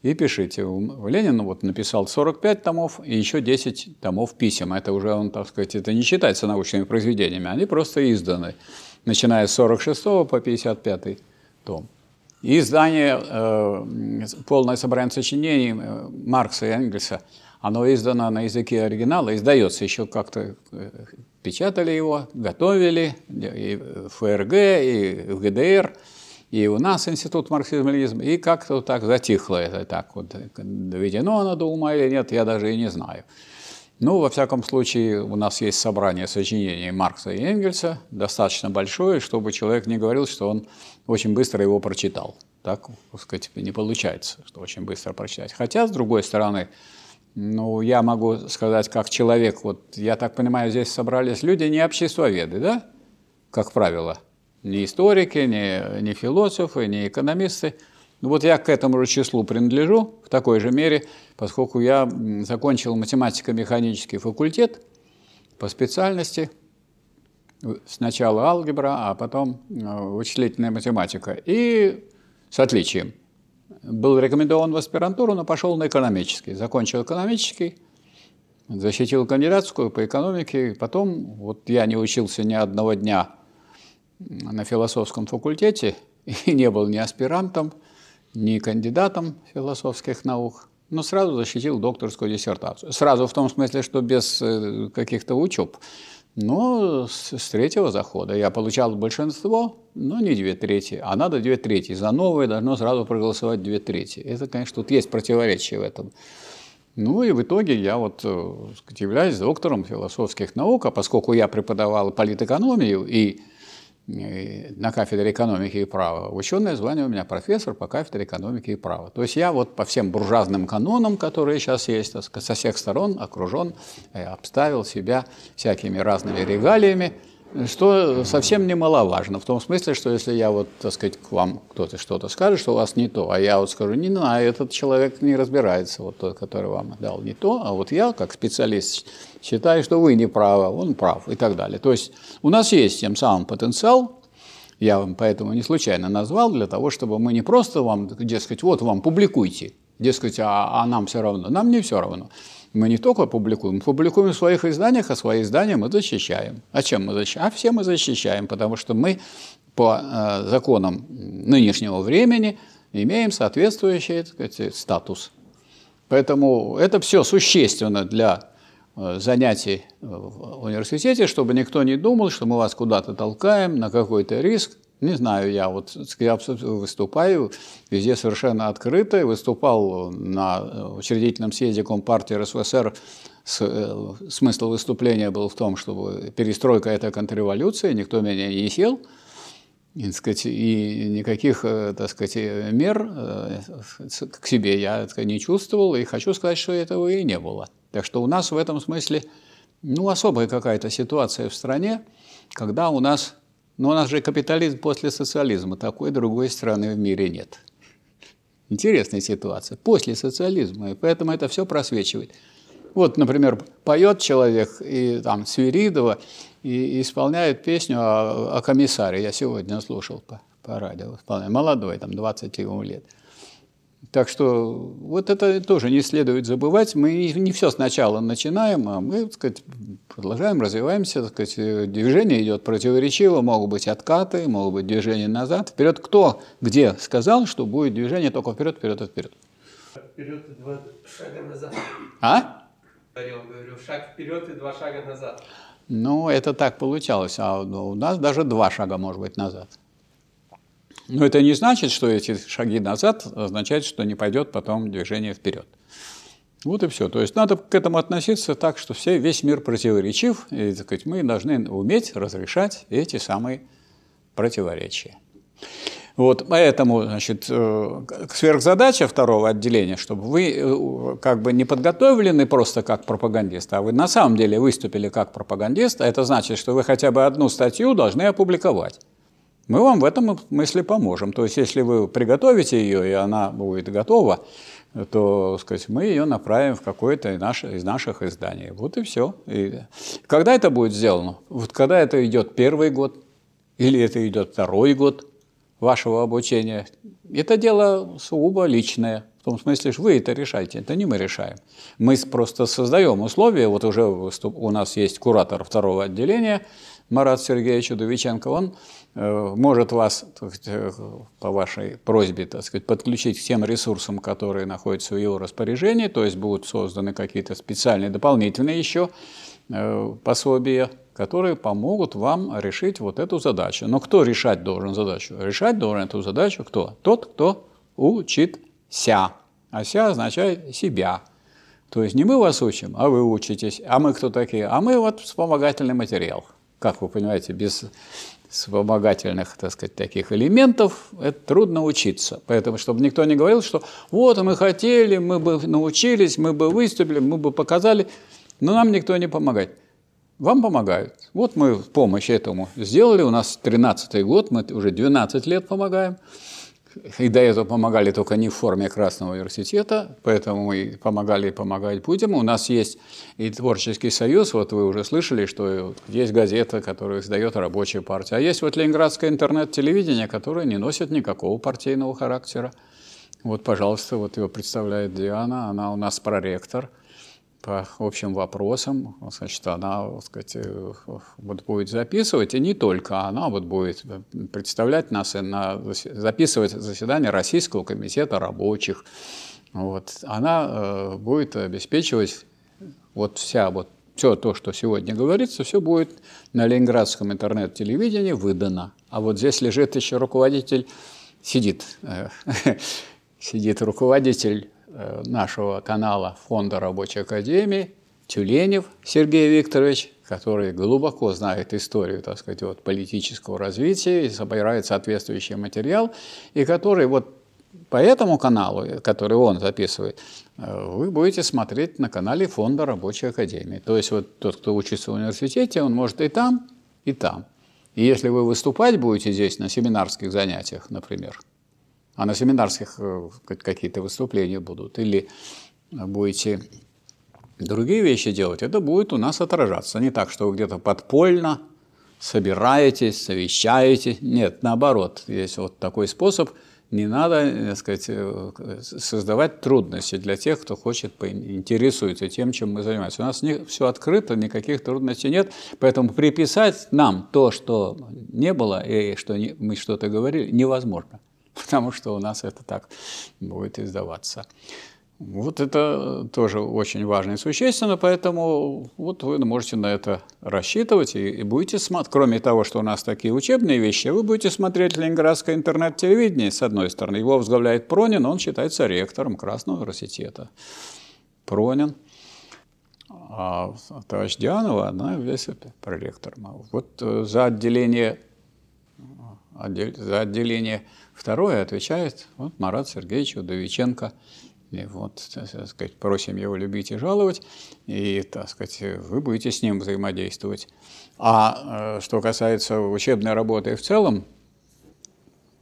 и пишите. Ленин вот написал 45 томов и еще 10 томов писем. Это уже, он, так сказать, это не считается научными произведениями, они просто изданы, начиная с 46 по 55 том. И издание, э, полное собрание сочинений э, Маркса и Энгельса, оно издано на языке оригинала, издается еще как-то, э, печатали его, готовили и в ФРГ, и в ГДР – и у нас институт марксизма-ленинизма, и как-то так затихло это так вот. Доведено оно до ума или нет, я даже и не знаю. Ну, во всяком случае, у нас есть собрание сочинений Маркса и Энгельса, достаточно большое, чтобы человек не говорил, что он очень быстро его прочитал. Так, так сказать, не получается, что очень быстро прочитать. Хотя, с другой стороны, ну, я могу сказать, как человек, вот я так понимаю, здесь собрались люди не обществоведы, да, как правило – ни историки, ни, ни философы, ни экономисты. Ну, вот я к этому же числу принадлежу в такой же мере, поскольку я закончил математико-механический факультет по специальности, сначала алгебра, а потом э, вычислительная математика, и с отличием. Был рекомендован в аспирантуру, но пошел на экономический. Закончил экономический, защитил кандидатскую по экономике, потом, вот я не учился ни одного дня на философском факультете и *laughs* не был ни аспирантом, ни кандидатом философских наук, но сразу защитил докторскую диссертацию. Сразу в том смысле, что без э, каких-то учеб. Но с, третьего захода я получал большинство, но не две трети, а надо две трети. За новое должно сразу проголосовать две трети. Это, конечно, тут есть противоречие в этом. Ну и в итоге я вот э, являюсь доктором философских наук, а поскольку я преподавал политэкономию и на кафедре экономики и права. Ученое звание у меня профессор по кафедре экономики и права. То есть я вот по всем буржуазным канонам, которые сейчас есть, со всех сторон окружен, э, обставил себя всякими разными регалиями, что совсем немаловажно, в том смысле, что если я вот, так сказать, к вам кто-то что-то скажет, что у вас не то, а я вот скажу, не знаю, этот человек не разбирается, вот тот, который вам дал не то, а вот я, как специалист, считаю, что вы не правы, он прав и так далее. То есть у нас есть тем самым потенциал, я вам поэтому не случайно назвал, для того, чтобы мы не просто вам, дескать, вот вам публикуйте, дескать, а, а нам все равно. Нам не все равно. Мы не только публикуем, публикуем в своих изданиях, а свои издания мы защищаем. А чем мы защищаем? А все мы защищаем, потому что мы по э, законам нынешнего времени имеем соответствующий так сказать, статус. Поэтому это все существенно для э, занятий в университете, чтобы никто не думал, что мы вас куда-то толкаем на какой-то риск. Не знаю, я вот я выступаю везде совершенно открыто, выступал на учредительном съезде Компартии РСФСР, э, смысл выступления был в том, чтобы перестройка – это контрреволюция, никто меня не сел. И, так сказать, и никаких э, так сказать, мер э, к себе я так не чувствовал, и хочу сказать, что этого и не было. Так что у нас в этом смысле ну, особая какая-то ситуация в стране, когда у нас, ну, у нас же капитализм после социализма, такой другой страны в мире нет. Интересная ситуация. После социализма, и поэтому это все просвечивает. Вот, например, поет человек и там Свиридова и исполняет песню о, о комиссаре. Я сегодня слушал по, по радио. Молодой, там 20 ему лет. Так что вот это тоже не следует забывать. Мы не все сначала начинаем, а мы так сказать, продолжаем, развиваемся. Так сказать, движение идет противоречиво, могут быть откаты, могут быть движения назад. Вперед кто где сказал, что будет движение только вперед, вперед и вперед? Вперед и два шага назад. А? Говорил, говорю, шаг вперед и два шага назад. Ну, это так получалось. А у нас даже два шага, может быть, назад. Но это не значит, что эти шаги назад означает, что не пойдет потом движение вперед. Вот и все. То есть надо к этому относиться так, что все, весь мир противоречив, и так сказать, мы должны уметь разрешать эти самые противоречия. Вот, поэтому, значит, э, сверхзадача второго отделения, чтобы вы э, как бы не подготовлены просто как пропагандист, а вы на самом деле выступили как пропагандист, а это значит, что вы хотя бы одну статью должны опубликовать. Мы вам в этом смысле поможем. То есть, если вы приготовите ее, и она будет готова, то сказать, мы ее направим в какое-то из наших изданий. Вот и все. И когда это будет сделано? Вот когда это идет первый год, или это идет второй год вашего обучения, это дело сугубо личное. В том смысле, что вы это решаете, это не мы решаем. Мы просто создаем условия, вот уже у нас есть куратор второго отделения, Марат Сергеевич Удовиченко, он Э, может вас э, по вашей просьбе так сказать, подключить к тем ресурсам, которые находятся в его распоряжении, то есть будут созданы какие-то специальные дополнительные еще э, пособия, которые помогут вам решить вот эту задачу. Но кто решать должен задачу? Решать должен эту задачу кто? Тот, кто учится. А ся означает себя. То есть не мы вас учим, а вы учитесь. А мы кто такие? А мы вот вспомогательный материал. Как вы понимаете, без вспомогательных, так сказать, таких элементов, это трудно учиться. Поэтому, чтобы никто не говорил, что вот мы хотели, мы бы научились, мы бы выступили, мы бы показали, но нам никто не помогает. Вам помогают. Вот мы помощь этому сделали, у нас 13-й год, мы уже 12 лет помогаем. И до этого помогали только не в форме Красного университета, поэтому мы помогали и помогать будем. У нас есть и творческий союз, вот вы уже слышали, что есть газета, которую издает рабочая партия, а есть вот Ленинградское интернет-телевидение, которое не носит никакого партийного характера. Вот, пожалуйста, вот его представляет Диана, она у нас проректор – по общим вопросам, значит, она так сказать, э, вот будет записывать, и не только она вот будет представлять нас и на, записывать заседание Российского комитета рабочих. Вот. Она э, будет обеспечивать вот вся вот все то, что сегодня говорится, все будет на Ленинградском интернет-телевидении выдано. А вот здесь лежит еще руководитель, сидит, э, *laughs* сидит руководитель Э, нашего канала Фонда Рабочей Академии Тюленев Сергей Викторович, который глубоко знает историю, так сказать, вот, политического развития и собирает соответствующий материал, и который вот по этому каналу, который он записывает, э, вы будете смотреть на канале Фонда Рабочей Академии. То есть вот тот, кто учится в университете, он может и там, и там. И если вы выступать будете здесь на семинарских занятиях, например, а на семинарских э, какие-то выступления будут, или будете другие вещи делать, это будет у нас отражаться. Не так, что вы где-то подпольно собираетесь, совещаетесь. Нет, наоборот, есть вот такой способ. Не надо, так сказать, э, создавать трудности для тех, кто хочет, интересуется тем, чем мы занимаемся. У нас не, все открыто, никаких трудностей нет, поэтому приписать нам то, что не было и что не, мы что-то говорили, невозможно. *laughs* потому что у нас это так будет издаваться. Вот это тоже очень важно и существенно, поэтому вот вы можете на это рассчитывать и, и будете смотреть. Кроме того, что у нас такие учебные вещи, вы будете смотреть Ленинградское интернет-телевидение, с одной стороны. Его возглавляет Пронин, он считается ректором Красного университета. Пронин. А товарищ Дианова, она весь проректором. Вот э, за отделение за отделение второе отвечает вот, Марат Сергеевич Удовиченко. И вот, так сказать, просим его любить и жаловать, и, так сказать, вы будете с ним взаимодействовать. А что касается учебной работы в целом,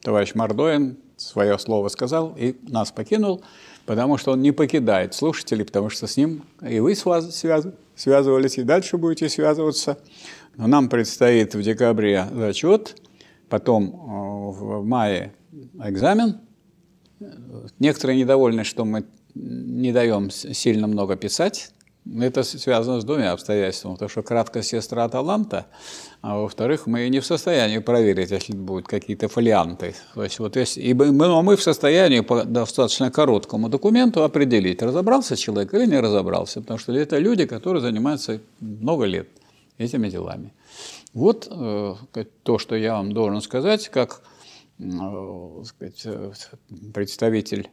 товарищ Мордоин свое слово сказал и нас покинул, потому что он не покидает слушателей, потому что с ним и вы связывались, и дальше будете связываться. Но нам предстоит в декабре зачет, потом э, в мае экзамен. Некоторые недовольны, что мы не даем сильно много писать, это связано с двумя обстоятельствами, потому что краткость сестра таланта, а во-вторых, мы не в состоянии проверить, если будут какие-то фолианты. То есть вот если, и мы, но мы в состоянии по достаточно короткому документу определить, разобрался человек или не разобрался, потому что это люди, которые занимаются много лет этими делами. Вот э, то, что я вам должен сказать, как сказать, э, представитель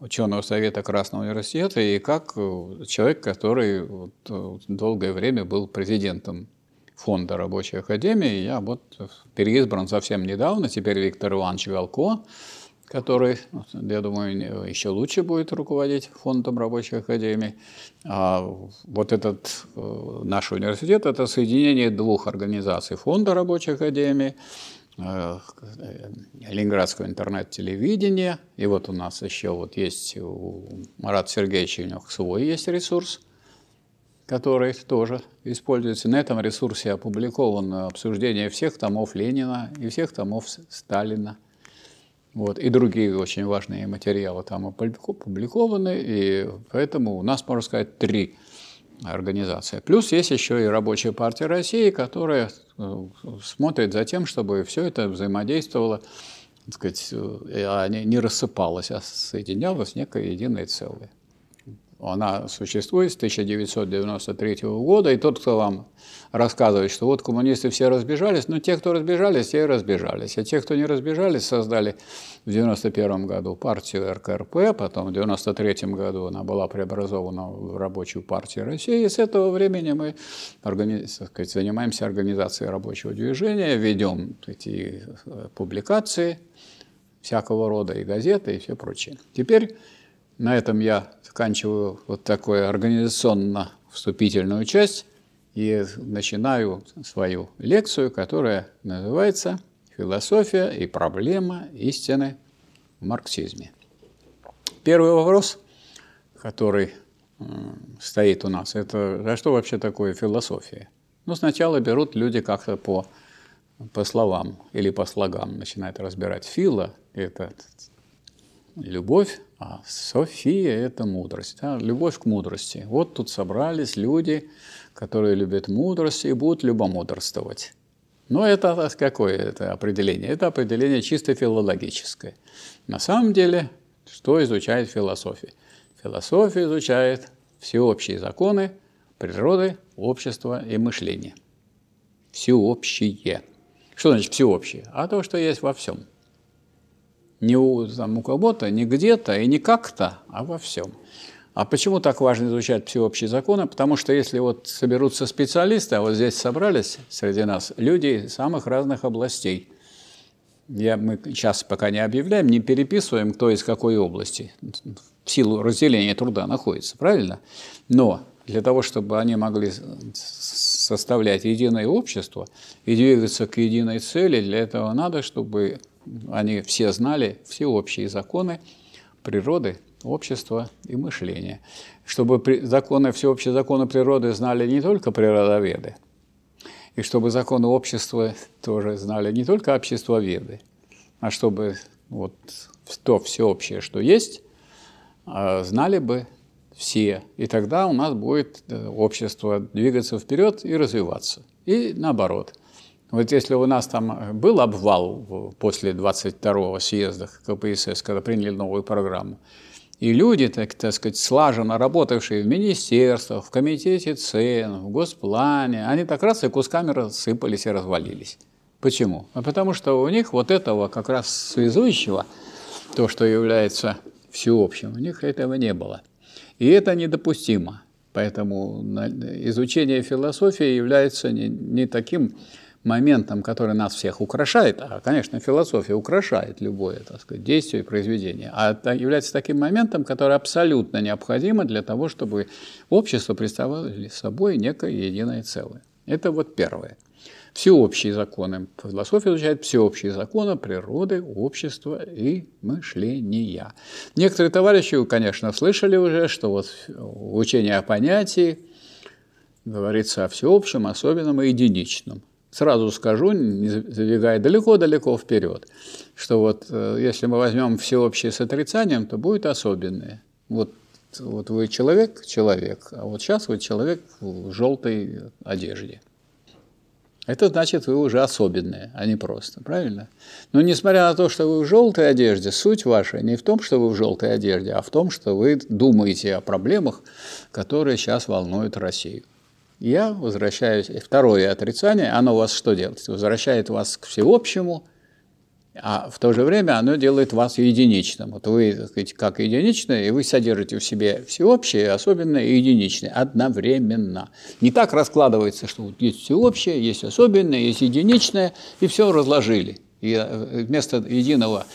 ученого совета Красного университета и как э, человек, который вот э, долгое время был президентом фонда рабочей академии. Я вот переизбран совсем недавно, теперь Виктор Иванович Галко, который, я думаю, еще лучше будет руководить фондом рабочей академии. А вот этот э, наш университет – это соединение двух организаций – фонда рабочей академии – Э, Ленинградского интернет-телевидения. И вот у нас еще вот есть у Марата Сергеевича у него свой есть ресурс, который тоже используется. На этом ресурсе опубликовано обсуждение всех томов Ленина и всех томов Сталина. Вот, и другие очень важные материалы там опубликованы, и поэтому у нас, можно сказать, три организация. Плюс есть еще и Рабочая партия России, которая э, смотрит за тем, чтобы все это взаимодействовало, так сказать, э, не рассыпалось, а соединялось в некое единое целое. Она существует с 1993 года, и тот, кто вам рассказывает, что вот коммунисты все разбежались, но те, кто разбежались, те и разбежались. А те, кто не разбежались, создали в 1991 году партию РКРП, потом в 1993 году она была преобразована в Рабочую партию России, и с этого времени мы органи... сказать, занимаемся организацией рабочего движения, ведем эти э, публикации всякого рода, и газеты, и все прочее. Теперь на этом я заканчиваю вот такую организационно-вступительную часть и начинаю свою лекцию, которая называется «Философия и проблема истины в марксизме». Первый вопрос, который стоит у нас, это а что вообще такое философия? Ну, сначала берут люди как-то по, по словам или по слогам, начинают разбирать. Фила – это любовь, а София – это мудрость, да? любовь к мудрости. Вот тут собрались люди, которые любят мудрость и будут любомудрствовать. Но это какое это определение? Это определение чисто филологическое. На самом деле, что изучает философия? Философия изучает всеобщие законы природы, общества и мышления. Всеобщие. Что значит всеобщее? А то, что есть во всем – не у, там, у кого-то, не где-то и не как-то, а во всем. А почему так важно изучать всеобщие законы? Потому что если вот соберутся специалисты, а вот здесь собрались среди нас люди самых разных областей, я, мы сейчас пока не объявляем, не переписываем, кто из какой области в силу разделения труда находится, правильно? Но для того, чтобы они могли составлять единое общество и двигаться к единой цели, для этого надо, чтобы они все знали все общие законы природы, общества и мышления. Чтобы законы, всеобщие законы природы знали не только природоведы, и чтобы законы общества тоже знали не только обществоведы, а чтобы вот то всеобщее, что есть, а, знали бы все. И тогда у нас будет э, общество двигаться вперед и развиваться. И наоборот – вот если у нас там э, был обвал после 22-го съезда КПСС, когда приняли новую программу, и люди, так, так сказать, слаженно работавшие в министерствах, в комитете цен, в госплане, они так раз и кусками рассыпались и развалились. Почему? А потому что у них вот этого как раз связующего, то, что является всеобщим, у них этого не было. И это недопустимо. Поэтому изучение философии является не, не таким моментом, который нас всех украшает, а, конечно, философия украшает любое так сказать, действие и произведение, а является таким моментом, который абсолютно необходимо для того, чтобы общество представляло собой некое единое целое. Это вот первое. Всеобщие законы. Философия изучает всеобщие законы природы, общества и мышления. Некоторые товарищи, конечно, слышали уже, что вот учение о понятии говорится о всеобщем, особенном и единичном. Сразу скажу, не забегая далеко-далеко вперед, что вот э, если мы возьмем всеобщее с отрицанием, то будет особенное. Вот, вот вы человек, человек, а вот сейчас вы человек в желтой одежде. Это значит, вы уже особенные, а не просто, правильно? Но несмотря на то, что вы в желтой одежде, суть ваша не в том, что вы в желтой одежде, а в том, что вы думаете о проблемах, которые сейчас волнуют Россию. Я возвращаюсь, второе отрицание, оно вас что делает? Возвращает вас к всеобщему, а в то же время оно делает вас единичным. Вот вы, так сказать, как единичное, и вы содержите в себе всеобщее, особенное и единичное одновременно. Не так раскладывается, что вот есть всеобщее, есть особенное, есть единичное, и все разложили. И э, вместо единого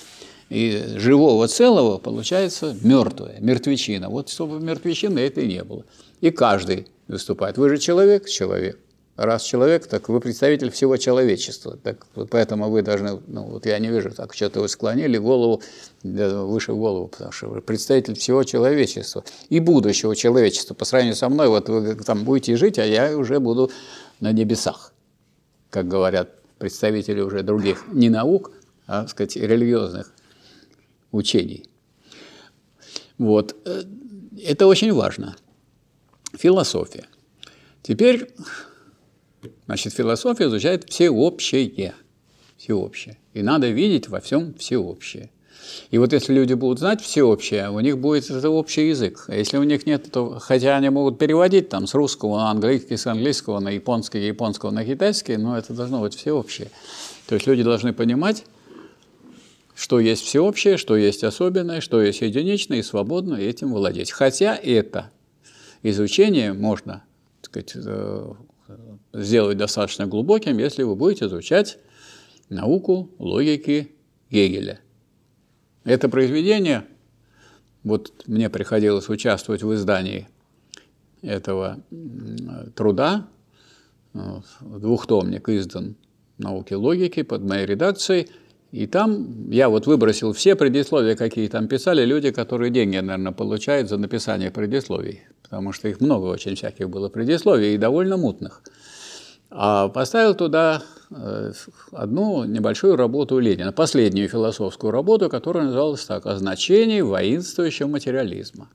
и живого целого получается мертвое, мертвечина. Вот чтобы мертвечины это и не было. И каждый выступает. Вы же человек, человек. Раз человек, так вы представитель всего человечества. Так, поэтому вы должны, ну вот я не вижу, так что-то вы склонили голову выше голову, потому что вы представитель всего человечества и будущего человечества. По сравнению со мной, вот вы там будете жить, а я уже буду на небесах, как говорят представители уже других не наук, а, так сказать, религиозных учений. Вот. Э, это очень важно – Философия. Теперь, значит, философия изучает всеобщее. Всеобщее. И надо видеть во всем всеобщее. И вот если люди будут знать всеобщее, у них будет это общий язык. А если у них нет, то хотя они могут переводить там с русского на английский, с английского на японский, японского на китайский, но это должно быть всеобщее. То есть люди должны понимать, что есть всеобщее, что есть особенное, что есть единичное, и свободно этим владеть. Хотя это изучение можно так сказать, э, сделать достаточно глубоким, если вы будете изучать науку логики Гегеля. Это произведение, вот мне приходилось участвовать в издании этого труда, э, двухтомник издан науки логики под моей редакцией – и там я вот выбросил все предисловия, какие там писали люди, которые деньги, наверное, получают за написание предисловий, потому что их много очень всяких было предисловий и довольно мутных. А поставил туда э, одну небольшую работу Ленина, последнюю философскую работу, которая называлась так «О значении воинствующего материализма».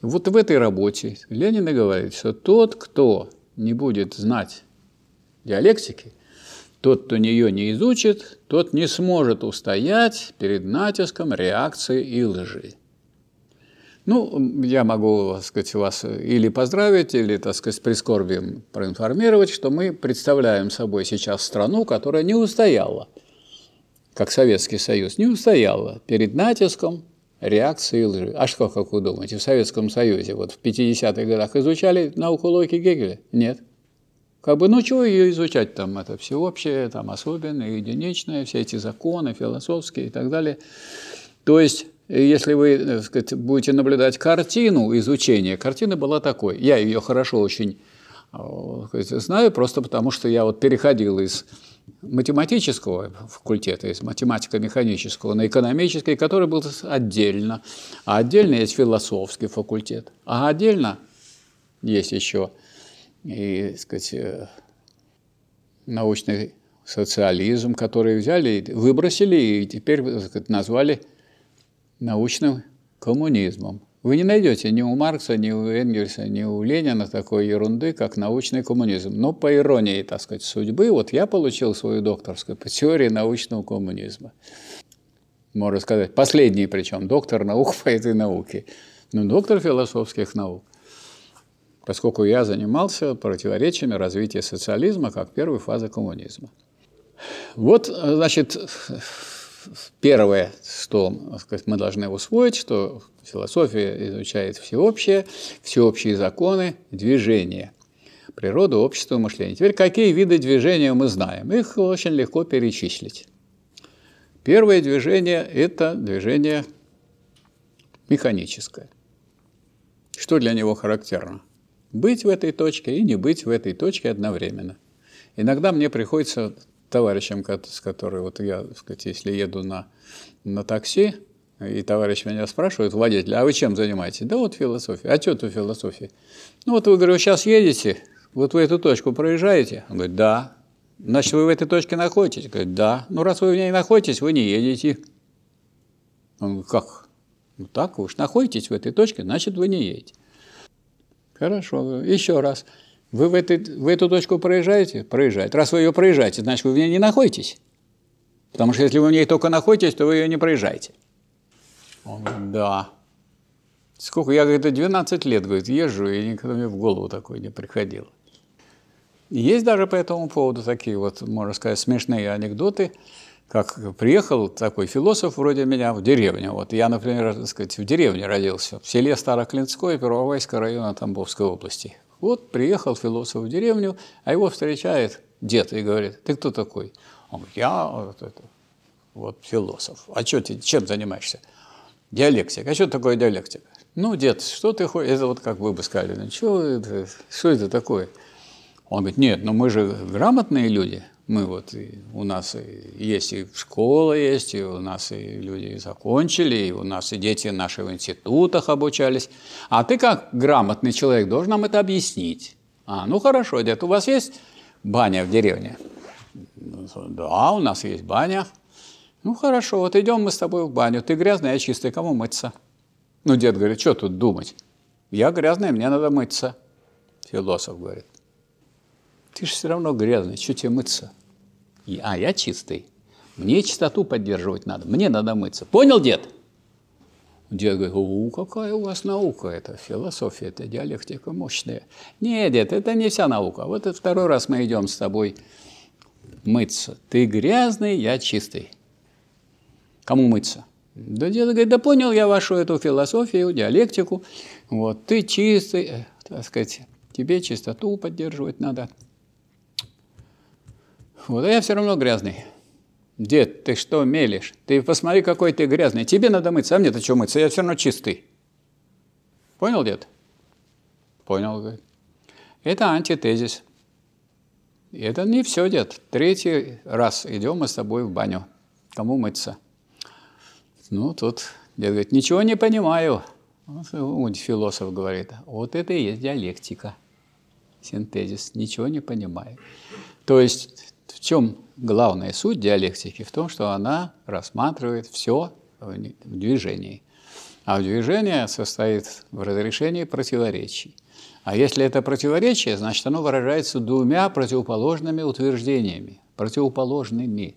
вот в этой работе Ленин и говорит, что тот, кто не будет знать диалектики, тот, кто ее не изучит, тот не сможет устоять перед натиском реакции и лжи. Ну, я могу, так сказать, вас или поздравить, или, так сказать, с прискорбием проинформировать, что мы представляем собой сейчас страну, которая не устояла, как Советский Союз, не устояла перед натиском реакции лжи. А что, как вы думаете, в Советском Союзе вот в 50-х годах изучали науку логики Гегеля? Нет. Как бы, ну, чего ее изучать там, это всеобщее, там, особенное, единичное, все эти законы философские и так далее. То есть, если вы так сказать, будете наблюдать картину изучения, картина была такой. Я ее хорошо очень сказать, знаю, просто потому что я вот переходил из математического факультета, из математико-механического на экономический, который был отдельно. А отдельно есть философский факультет. А отдельно есть еще и, так сказать, э, научный социализм, который взяли, выбросили и теперь сказать, назвали научным коммунизмом. Вы не найдете ни у Маркса, ни у Энгельса, ни у Ленина такой ерунды, как научный коммунизм. Но по иронии, так сказать, судьбы, вот я получил свою докторскую по теории научного коммунизма. Можно сказать, последний причем, доктор наук по этой науке. Ну, доктор философских наук поскольку я занимался противоречиями развития социализма как первой фазы коммунизма. Вот, значит, первое, что сказать, мы должны усвоить, что философия изучает всеобщее, всеобщие законы движения. Природу, общество, мышление. Теперь какие виды движения мы знаем? Их очень легко перечислить. Первое движение – это движение механическое. Что для него характерно? Быть в этой точке и не быть в этой точке одновременно. Иногда мне приходится товарищам, с которыми вот я, так сказать, если еду на, на такси, и товарищ меня спрашивает, водитель, а вы чем занимаетесь? Да вот философия. А что тут философия? Ну вот вы, говорю, сейчас едете, вот вы эту точку проезжаете? Он говорит, да. Значит, вы в этой точке находитесь? Говорит, да. Ну, раз вы в ней находитесь, вы не едете. Он говорит, как? Ну так, же находитесь в этой точке, значит, вы не едете. Хорошо, еще раз. Вы в, этой, в эту точку проезжаете? Проезжаете. Раз вы ее проезжаете, значит, вы в ней не находитесь. Потому что если вы в ней только находитесь, то вы ее не проезжаете. Он говорит, да. Сколько? Я, говорит, 12 лет, говорит, езжу, и никогда мне в голову такое не приходило. Есть даже по этому поводу такие вот, можно сказать, смешные анекдоты, как приехал такой философ вроде меня в деревню. Вот я, например, так сказать, в деревне родился, в селе Староклинское, Первовайского района Тамбовской области. Вот приехал философ в деревню, а его встречает дед и говорит, ты кто такой? Он говорит, я вот, это, вот философ. А что ты, чем занимаешься? Диалектик. А что такое диалектика? Ну, дед, что ты хочешь? Это вот как вы бы сказали, ну, что это, что это такое? Он говорит, нет, ну мы же грамотные люди. Мы вот, у нас есть и школа есть, и у нас и люди закончили, и у нас и дети наши в институтах обучались. А ты как грамотный человек должен нам это объяснить. А, ну хорошо, дед, у вас есть баня в деревне? Да, у нас есть баня. Ну хорошо, вот идем мы с тобой в баню. Ты грязный, я чистый, кому мыться? Ну, дед говорит, что тут думать? Я грязный, мне надо мыться. Философ говорит, ты же все равно грязный, что тебе мыться? А я чистый. Мне чистоту поддерживать надо. Мне надо мыться. Понял, дед? Дед говорит, о, какая у вас наука, это философия, это диалектика мощная. Нет, дед, это не вся наука. Вот это второй раз мы идем с тобой мыться. Ты грязный, я чистый. Кому мыться? Да дед говорит, да понял я вашу эту философию, диалектику. Вот, ты чистый, э, так сказать, тебе чистоту поддерживать надо. Вот, а я все равно грязный. Дед, ты что мелешь? Ты посмотри, какой ты грязный. Тебе надо мыться, а мне-то что мыться? Я все равно чистый. Понял, дед? Понял, говорит. Это антитезис. И это не все, дед. Третий раз идем мы с тобой в баню. Кому мыться? Ну, тут дед говорит, ничего не понимаю. Вот философ говорит, вот это и есть диалектика, синтезис, ничего не понимаю. То есть в чем главная суть диалектики? В том, что она рассматривает все в движении. А в движении состоит в разрешении противоречий. А если это противоречие, значит, оно выражается двумя противоположными утверждениями, противоположными.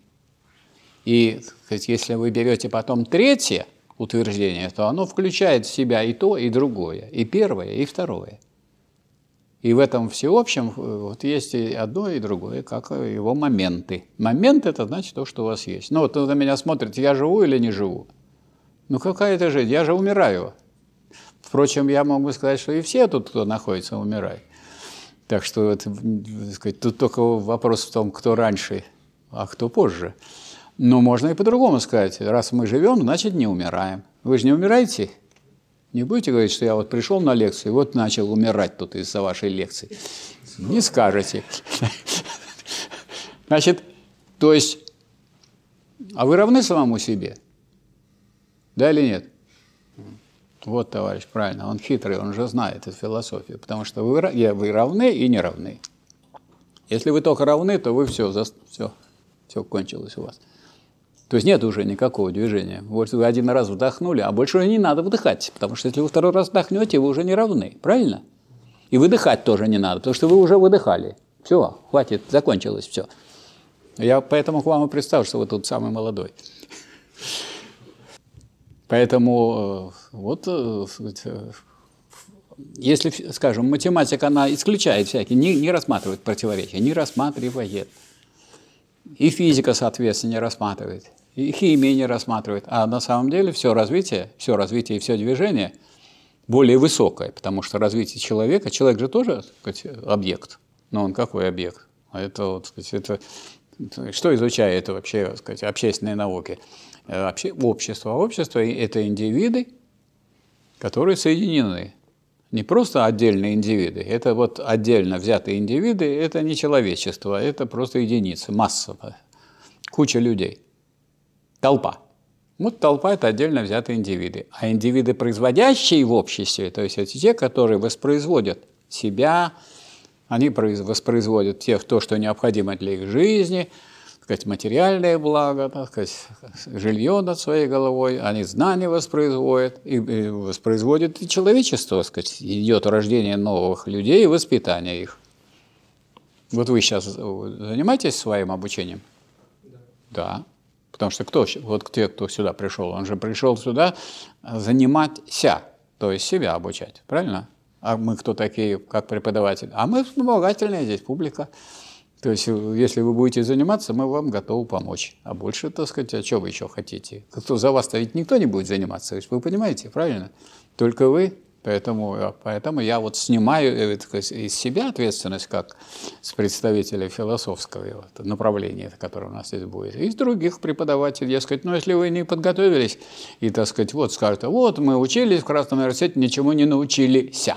И если вы берете потом третье утверждение, то оно включает в себя и то, и другое, и первое, и второе – и в этом всеобщем э, вот есть и одно, и другое, как его моменты. Момент – это значит то, что у вас есть. Ну вот вы на меня смотрите, я живу или не живу? Ну какая это жизнь? Я же умираю. Впрочем, я могу сказать, что и все тут, кто находится, умирают. Так что это, сказать, тут только вопрос в том, кто раньше, а кто позже. Но можно и по-другому сказать. Раз мы живем, значит не умираем. Вы же не умираете? Не будете говорить, что я вот пришел на лекцию, и вот начал умирать тут из-за вашей лекции. Не скажете. Значит, то есть, а вы равны самому себе? Да или нет? Вот, товарищ, правильно, он хитрый, он же знает эту философию, потому что вы, вы равны и не равны. Если вы только равны, то вы все, все, все кончилось у вас. То есть нет уже никакого движения. Вот вы один раз вдохнули, а больше не надо вдыхать, потому что если вы второй раз вдохнете, вы уже не равны, правильно? И выдыхать тоже не надо, потому что вы уже выдыхали. Все, хватит, закончилось все. Я поэтому к вам и представил, что вы тут самый молодой. Поэтому э, вот, э, э, если, скажем, математика, она исключает всякие, не, не рассматривает противоречия, не рассматривает. И физика, соответственно, не рассматривает и химия не рассматривает. А на самом деле все развитие, все развитие и все движение более высокое, потому что развитие человека, человек же тоже сказать, объект, но он какой объект? А это, вот, сказать, это что изучает вообще сказать, общественные науки? Э, обще, общество. Общество – это индивиды, которые соединены. Не просто отдельные индивиды, это вот отдельно взятые индивиды, это не человечество, это просто единицы, массовая, куча людей, толпа. Вот толпа – это отдельно взятые индивиды. А индивиды, производящие в обществе, то есть это те, которые воспроизводят себя, они воспроизводят тех, то, что необходимо для их жизни, сказать, материальное благо, так сказать, жилье над своей головой, они знания воспроизводят, и воспроизводят и человечество, так сказать, идет рождение новых людей и воспитание их. Вот вы сейчас занимаетесь своим обучением? Да. да. Потому что кто, вот те, кто сюда пришел, он же пришел сюда заниматься, то есть себя обучать, правильно? А мы кто такие, как преподаватель? А мы вспомогательная здесь публика. То есть, если вы будете заниматься, мы вам готовы помочь. А больше, так сказать, а что вы еще хотите? Кто за вас-то ведь никто не будет заниматься, вы понимаете, правильно? Только вы Поэтому, э, поэтому я вот снимаю э, из себя ответственность как с представителя философского направления, которое у нас здесь будет, и из других преподавателей. Я сказать, ну если вы не подготовились, и, так сказать, вот скажете, вот мы учились в Красном университете, ничему не научились.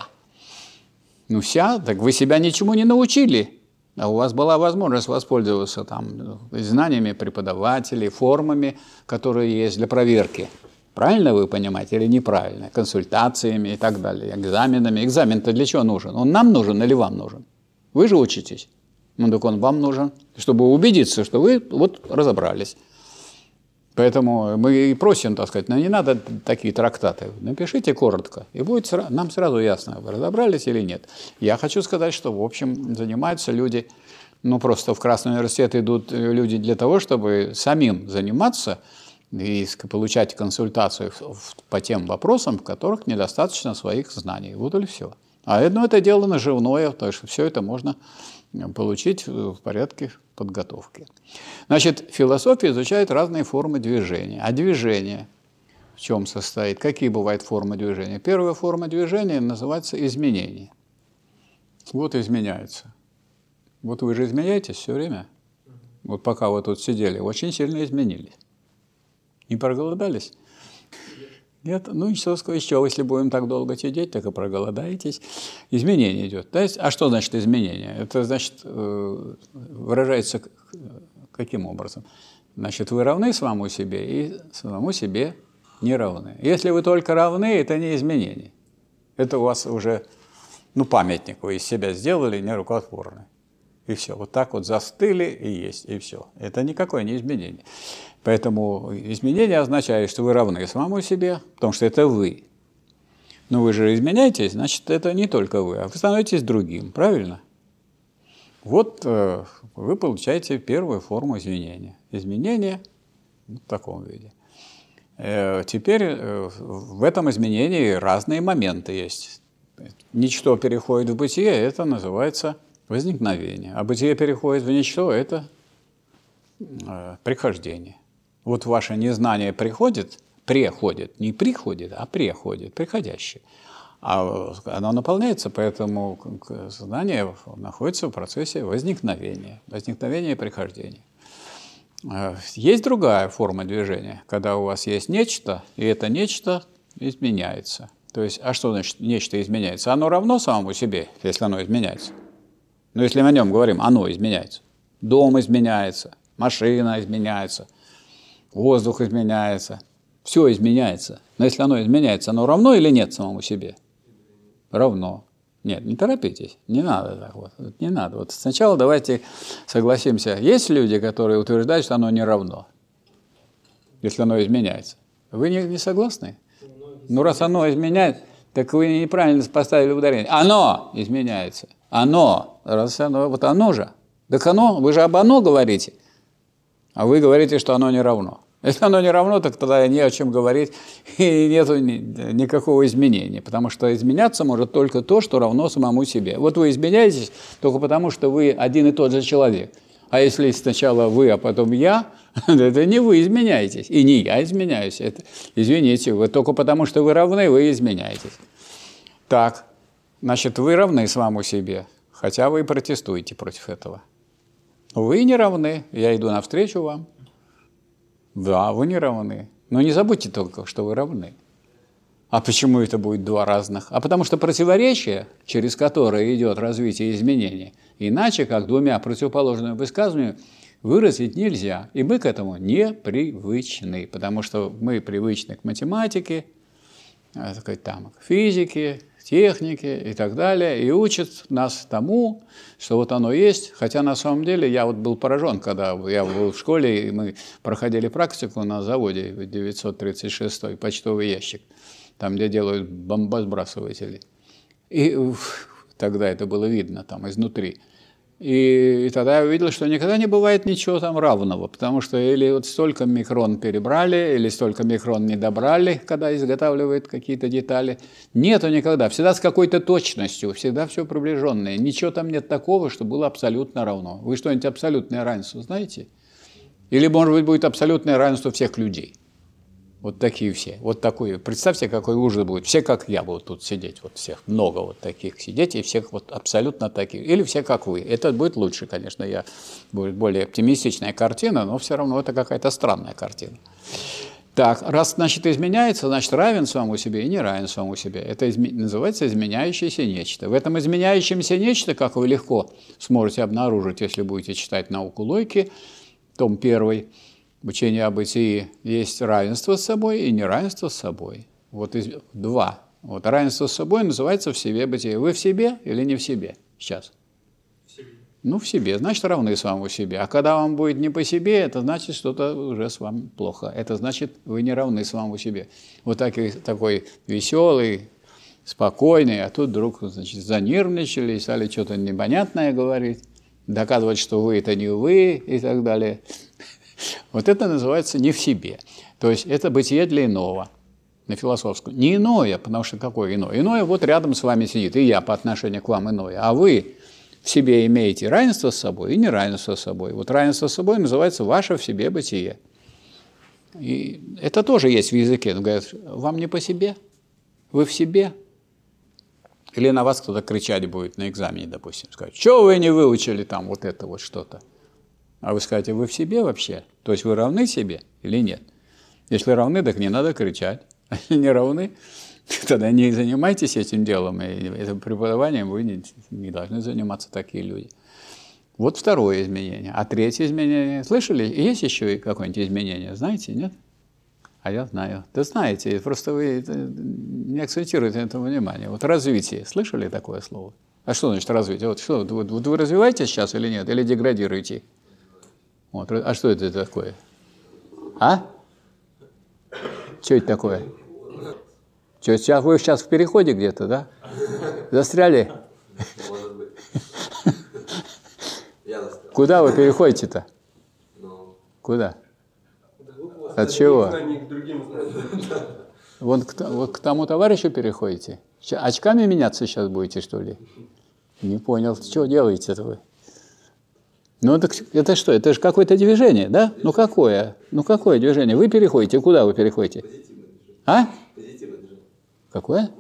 Ну, ся, так вы себя ничему не научили. А у вас была возможность воспользоваться там знаниями преподавателей, формами, которые есть для проверки. Правильно вы понимаете или неправильно? Консультациями и так далее, экзаменами. Экзамен-то для чего нужен? Он нам нужен или вам нужен? Вы же учитесь. Ну так он вам нужен, чтобы убедиться, что вы вот разобрались. Поэтому мы и просим, так сказать, но не надо такие трактаты. Напишите коротко, и будет нам сразу ясно, вы разобрались или нет. Я хочу сказать, что, в общем, занимаются люди, ну, просто в Красный университет идут люди для того, чтобы самим заниматься – и получать консультацию по тем вопросам, в которых недостаточно своих знаний. Вот и все. А одно это дело наживное, то что все это можно получить в порядке подготовки. Значит, философия изучает разные формы движения. А движение в чем состоит? Какие бывают формы движения? Первая форма движения называется изменение. Вот изменяется. Вот вы же изменяетесь все время. Вот пока вы тут сидели, очень сильно изменились. Не проголодались? Нет? Ну, еще, еще, если будем так долго сидеть, так и проголодаетесь. Изменение идет. Да? А что значит изменение? Это значит, э, выражается каким образом? Значит, вы равны самому себе и самому себе не равны. Если вы только равны, это не изменение. Это у вас уже, ну, памятник вы из себя сделали нерукотворный. И все. Вот так вот застыли и есть, и все. Это никакое не изменение. Поэтому изменение означает, что вы равны самому себе, потому что это вы. Но вы же изменяетесь, значит, это не только вы, а вы становитесь другим, правильно? Вот э, вы получаете первую форму изменения. Изменение в таком виде. Э, теперь э, в этом изменении разные моменты есть. Ничто переходит в бытие, это называется возникновение. А бытие переходит в ничто, это прихождение. Вот ваше незнание приходит, приходит, не приходит, а приходит, приходящее. А оно наполняется, поэтому знание находится в процессе возникновения, возникновения и прихождения. А, есть другая форма движения, когда у вас есть нечто, и это нечто изменяется. То есть, а что значит нечто изменяется? Оно равно самому себе, если оно изменяется. Но если мы о нем говорим, оно изменяется. Дом изменяется, машина изменяется, воздух изменяется, все изменяется. Но если оно изменяется, оно равно или нет самому себе? Равно. Нет, не торопитесь, не надо так вот, не надо. Вот сначала давайте согласимся, есть люди, которые утверждают, что оно не равно, если оно изменяется. Вы не, не согласны? Ну, раз оно изменяется, так вы неправильно поставили ударение. Оно изменяется. Оно. Раз оно, вот оно же. Так оно, вы же об оно говорите. А вы говорите, что оно не равно. Если оно не равно, так тогда не о чем говорить, *laughs* и нет никакого изменения, потому что изменяться может только то, что равно самому себе. Вот вы изменяетесь только потому, что вы один и тот же человек. А если сначала вы, а потом я, *laughs* это не вы изменяетесь, и не я изменяюсь. Это, извините, вы только потому, что вы равны, вы изменяетесь. Так, значит, вы равны самому себе, хотя вы и протестуете против этого. Вы не равны, я иду навстречу вам. Да, вы не равны. Но не забудьте только, что вы равны. А почему это будет два разных? А потому что противоречие, через которое идет развитие изменений, иначе как двумя противоположными высказываниями, выразить нельзя. И мы к этому не привычны, потому что мы привычны к математике, э, сказать, там, к физике, технике и так далее, и учат нас тому, что вот оно есть. Хотя на самом деле я вот был поражен, когда я был в школе, и мы проходили практику на заводе 936 почтовый ящик – там, где делают бомбосбрасыватели. И тогда это было видно там изнутри. И, и тогда я увидел, что никогда не бывает ничего там равного, потому что или вот столько микрон перебрали, или столько микрон не добрали, когда изготавливают какие-то детали. Нету никогда. Всегда с какой-то точностью, всегда все приближенное. Ничего там нет такого, что было абсолютно равно. Вы что-нибудь абсолютное равенство знаете? Или, может быть, будет абсолютное равенство всех людей? Вот такие все. Вот такой. Представьте, какой ужас будет. Все, как я, будут тут сидеть. Вот всех. Много вот таких сидеть. И всех вот абсолютно таких. Или все, как вы. Это будет лучше, конечно. Я, будет более оптимистичная картина, но все равно это какая-то странная картина. Так, раз, значит, изменяется, значит, равен самому себе и не равен самому себе. Это изме... называется изменяющееся нечто. В этом изменяющемся нечто, как вы легко сможете обнаружить, если будете читать науку Лойки, том первый, учение о бытии есть равенство с собой и неравенство с собой. Вот из, два. Вот равенство с собой называется в себе бытие. Вы в себе или не в себе сейчас? В себе. Ну, в себе. Значит, равны самому себе. А когда вам будет не по себе, это значит, что-то уже с вами плохо. Это значит, вы не равны самому себе. Вот такой, такой веселый, спокойный, а тут вдруг, значит, занервничали, стали что-то непонятное говорить, доказывать, что вы – это не вы и так далее. Вот это называется не в себе. То есть это бытие для иного, на философском. Не иное, потому что какое иное? Иное вот рядом с вами сидит, и я по отношению к вам иное. А вы в себе имеете равенство с собой и неравенство с собой. Вот равенство с собой называется ваше в себе бытие. И это тоже есть в языке. Говорят, вам не по себе, вы в себе. Или на вас кто-то кричать будет на экзамене, допустим, сказать, что вы не выучили там вот это вот что-то. А вы скажете, вы в себе вообще? То есть вы равны себе или нет? Если равны, так не надо кричать. А *laughs* если не равны, *laughs* тогда не занимайтесь этим делом. И этим преподаванием вы не, должны заниматься такие люди. Вот второе изменение. А третье изменение, слышали, есть еще какое-нибудь изменение, знаете, нет? А я знаю. Да знаете, просто вы не акцентируете на этом внимание. Вот развитие, слышали такое слово? А что значит развитие? Вот что, вот, вот вы развиваетесь сейчас или нет? Или деградируете? Вот. А что это такое? А? Что это такое? Что, сейчас, вы сейчас в переходе где-то, да? Застряли? Куда вы переходите-то? Куда? От чего? Вон к, вот к тому товарищу переходите? Очками меняться сейчас будете, что ли? Не понял. Что делаете-то вы? Ну, так это что? Это же какое-то движение, да? Ну, какое? Ну, какое движение? Вы переходите, куда вы переходите? А? Какое?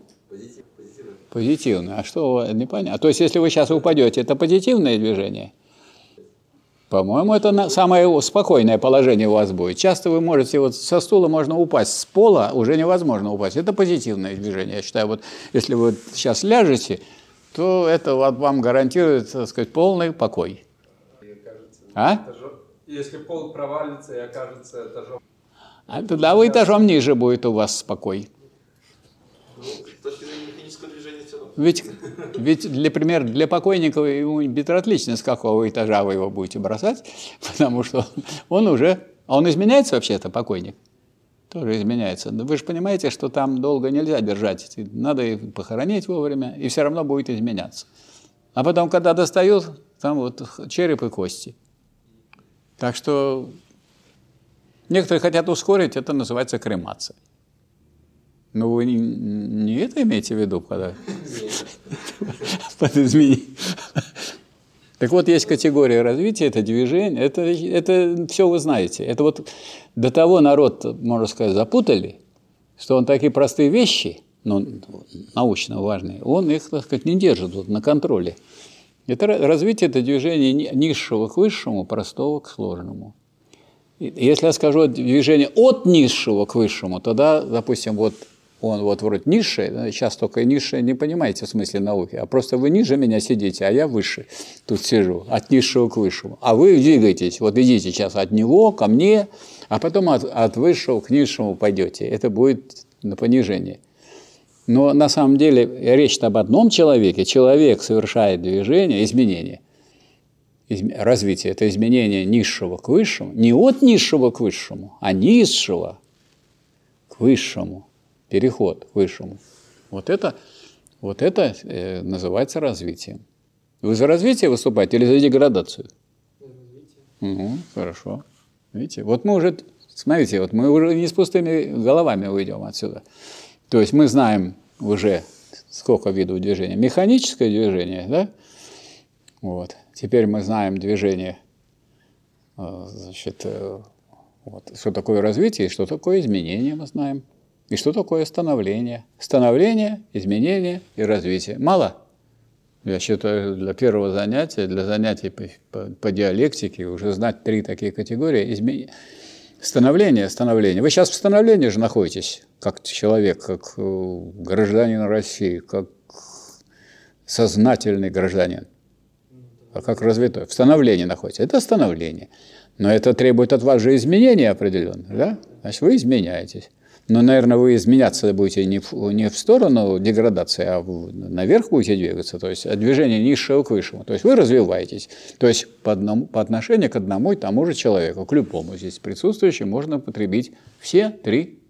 Позитивное. А что, непонятно. А то есть, если вы сейчас упадете, это позитивное движение? По-моему, это самое спокойное положение у вас будет. Часто вы можете, вот со стула можно упасть, с пола уже невозможно упасть. Это позитивное движение. Я считаю, вот если вы сейчас ляжете, то это вам гарантирует, так сказать, полный покой. А? Если пол провалится и окажется этажом... А тогда вы этажом ниже будет у вас спокой. Ведь, ведь для примера, для покойника ему безразлично, с какого этажа вы его будете бросать, *laughs* потому что он уже... А он изменяется вообще-то, покойник? Тоже изменяется. Но вы же понимаете, что там долго нельзя держать. Надо и похоронить вовремя, и все равно будет изменяться. А потом, когда достают, там вот череп и кости – так что некоторые хотят ускорить, это называется кремация. Но вы не, это имеете в виду, когда под *laughs* изменение. *laughs* Так вот, есть категория развития, это движение, это, это все вы знаете. Это вот до того народ, можно сказать, запутали, что он такие простые вещи но научно важные, он их, так сказать, не держит вот, на контроле. Это развитие это движение низшего к высшему, простого к сложному. Если я скажу движение от низшего к высшему, тогда, допустим, вот он вот вроде низший, сейчас только низшее не понимаете в смысле науки, а просто вы ниже меня сидите, а я выше тут сижу, от низшего к высшему. А вы двигаетесь, вот идите сейчас от него ко мне, а потом от, от высшего к низшему пойдете. Это будет на понижение. Но на самом деле речь об одном человеке. Человек совершает движение, изменение. Развитие – это изменение низшего к высшему. Не от низшего к высшему, а низшего к высшему. Переход к высшему. Вот это, вот это э, называется развитием. Вы за развитие выступаете или за деградацию? За развитие. Угу, хорошо. Видите, вот мы уже, смотрите, вот мы уже не с пустыми головами уйдем отсюда. То есть мы знаем уже сколько видов движения. Механическое движение, да? Вот. Теперь мы знаем движение, э, значит, э, вот, что такое развитие, что такое изменение мы знаем. И что такое становление. Становление, изменение и развитие. Мало? Я считаю, для первого занятия, для занятий по, по, по диалектике уже знать три такие категории. Изме... Становление, становление. Вы сейчас в становлении же находитесь, как человек, как э, гражданин России, как сознательный гражданин, а как развитой. В становлении находитесь. Это становление. Но это требует от вас же изменения определенных, да? Значит, вы изменяетесь. Но, наверное, вы изменяться будете не в, не в сторону деградации, а в, наверх будете двигаться, то есть от движения низшего к высшему. То есть вы развиваетесь. То есть по, одному, по отношению к одному и тому же человеку, к любому здесь присутствующему, можно употребить все три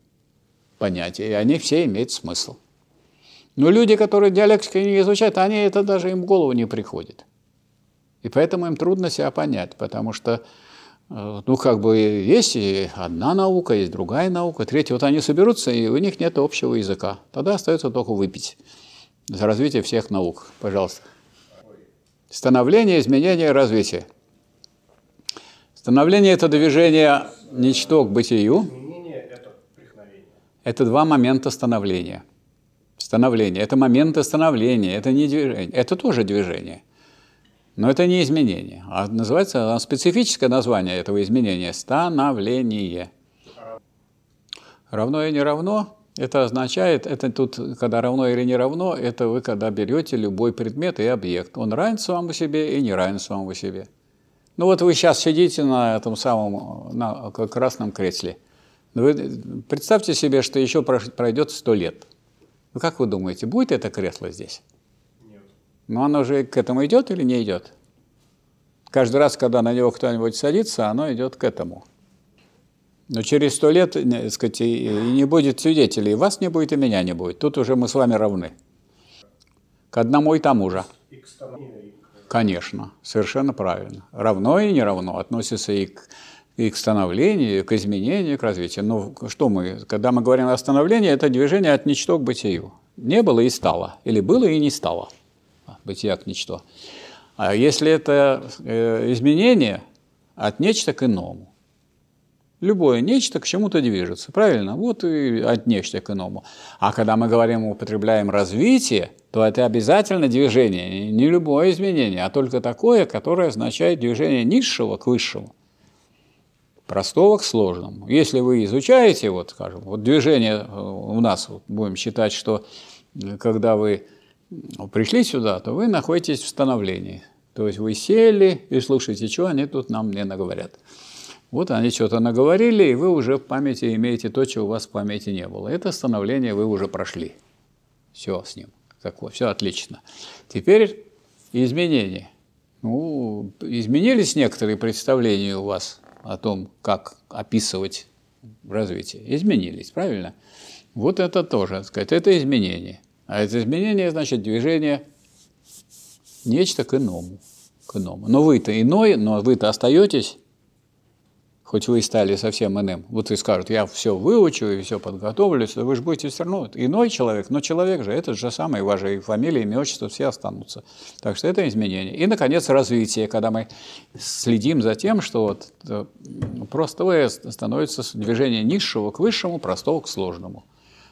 понятия, и они все имеют смысл. Но люди, которые диалектикой не изучают, они это даже им в голову не приходит. И поэтому им трудно себя понять, потому что ну, как бы есть одна наука, есть другая наука, третья. Вот они соберутся, и у них нет общего языка. Тогда остается только выпить за развитие всех наук. Пожалуйста. Становление, изменение, развитие. Становление – это движение ничто к бытию. Это два момента становления. Становление – это моменты становления, это не движение. Это тоже движение – но это не изменение, а называется специфическое название этого изменения – становление. Равно и не равно – это означает, это тут, когда равно или не равно, это вы когда берете любой предмет и объект. Он равен самому себе и не равен самому себе. Ну вот вы сейчас сидите на этом самом на красном кресле. Вы представьте себе, что еще пройдет сто лет. Ну как вы думаете, будет это кресло здесь? Но оно же к этому идет или не идет? Каждый раз, когда на него кто-нибудь садится, оно идет к этому. Но через сто лет, так сказать, и не будет свидетелей, и вас не будет, и меня не будет. Тут уже мы с вами равны. К одному и тому же. Конечно, совершенно правильно. Равно и не равно относится и к, и к становлению, и к изменению, и к развитию. Но что мы, когда мы говорим о становлении, это движение от ничто к бытию. Не было и стало, или было и не стало бытия к ничто. А если это э, изменение от нечто к иному. Любое нечто к чему-то движется, правильно? Вот и от нечто к иному. А когда мы говорим, употребляем развитие, то это обязательно движение, не любое изменение, а только такое, которое означает движение низшего к высшему, простого к сложному. Если вы изучаете, вот, скажем, вот движение э, у нас, вот, будем считать, что э, когда вы пришли сюда, то вы находитесь в становлении. То есть вы сели и слушаете, что они тут нам не наговорят. Вот они что-то наговорили, и вы уже в памяти имеете то, чего у вас в памяти не было. Это становление вы уже прошли. Все с ним. Такое, все отлично. Теперь изменения. Ну, изменились некоторые представления у вас о том, как описывать развитие. Изменились, правильно? Вот это тоже, так сказать, это изменение. А это изменение значит движение нечто к иному. К иному. Но вы-то иной, но вы-то остаетесь, хоть вы и стали совсем иным. Вот и скажут, я все выучу и все подготовлюсь, вы же будете все равно иной человек, но человек же, это же самое, ваши фамилии, имя, отчество все останутся. Так что это изменение. И, наконец, развитие, когда мы следим за тем, что вот э, простое становится движение низшего к высшему, простого к сложному.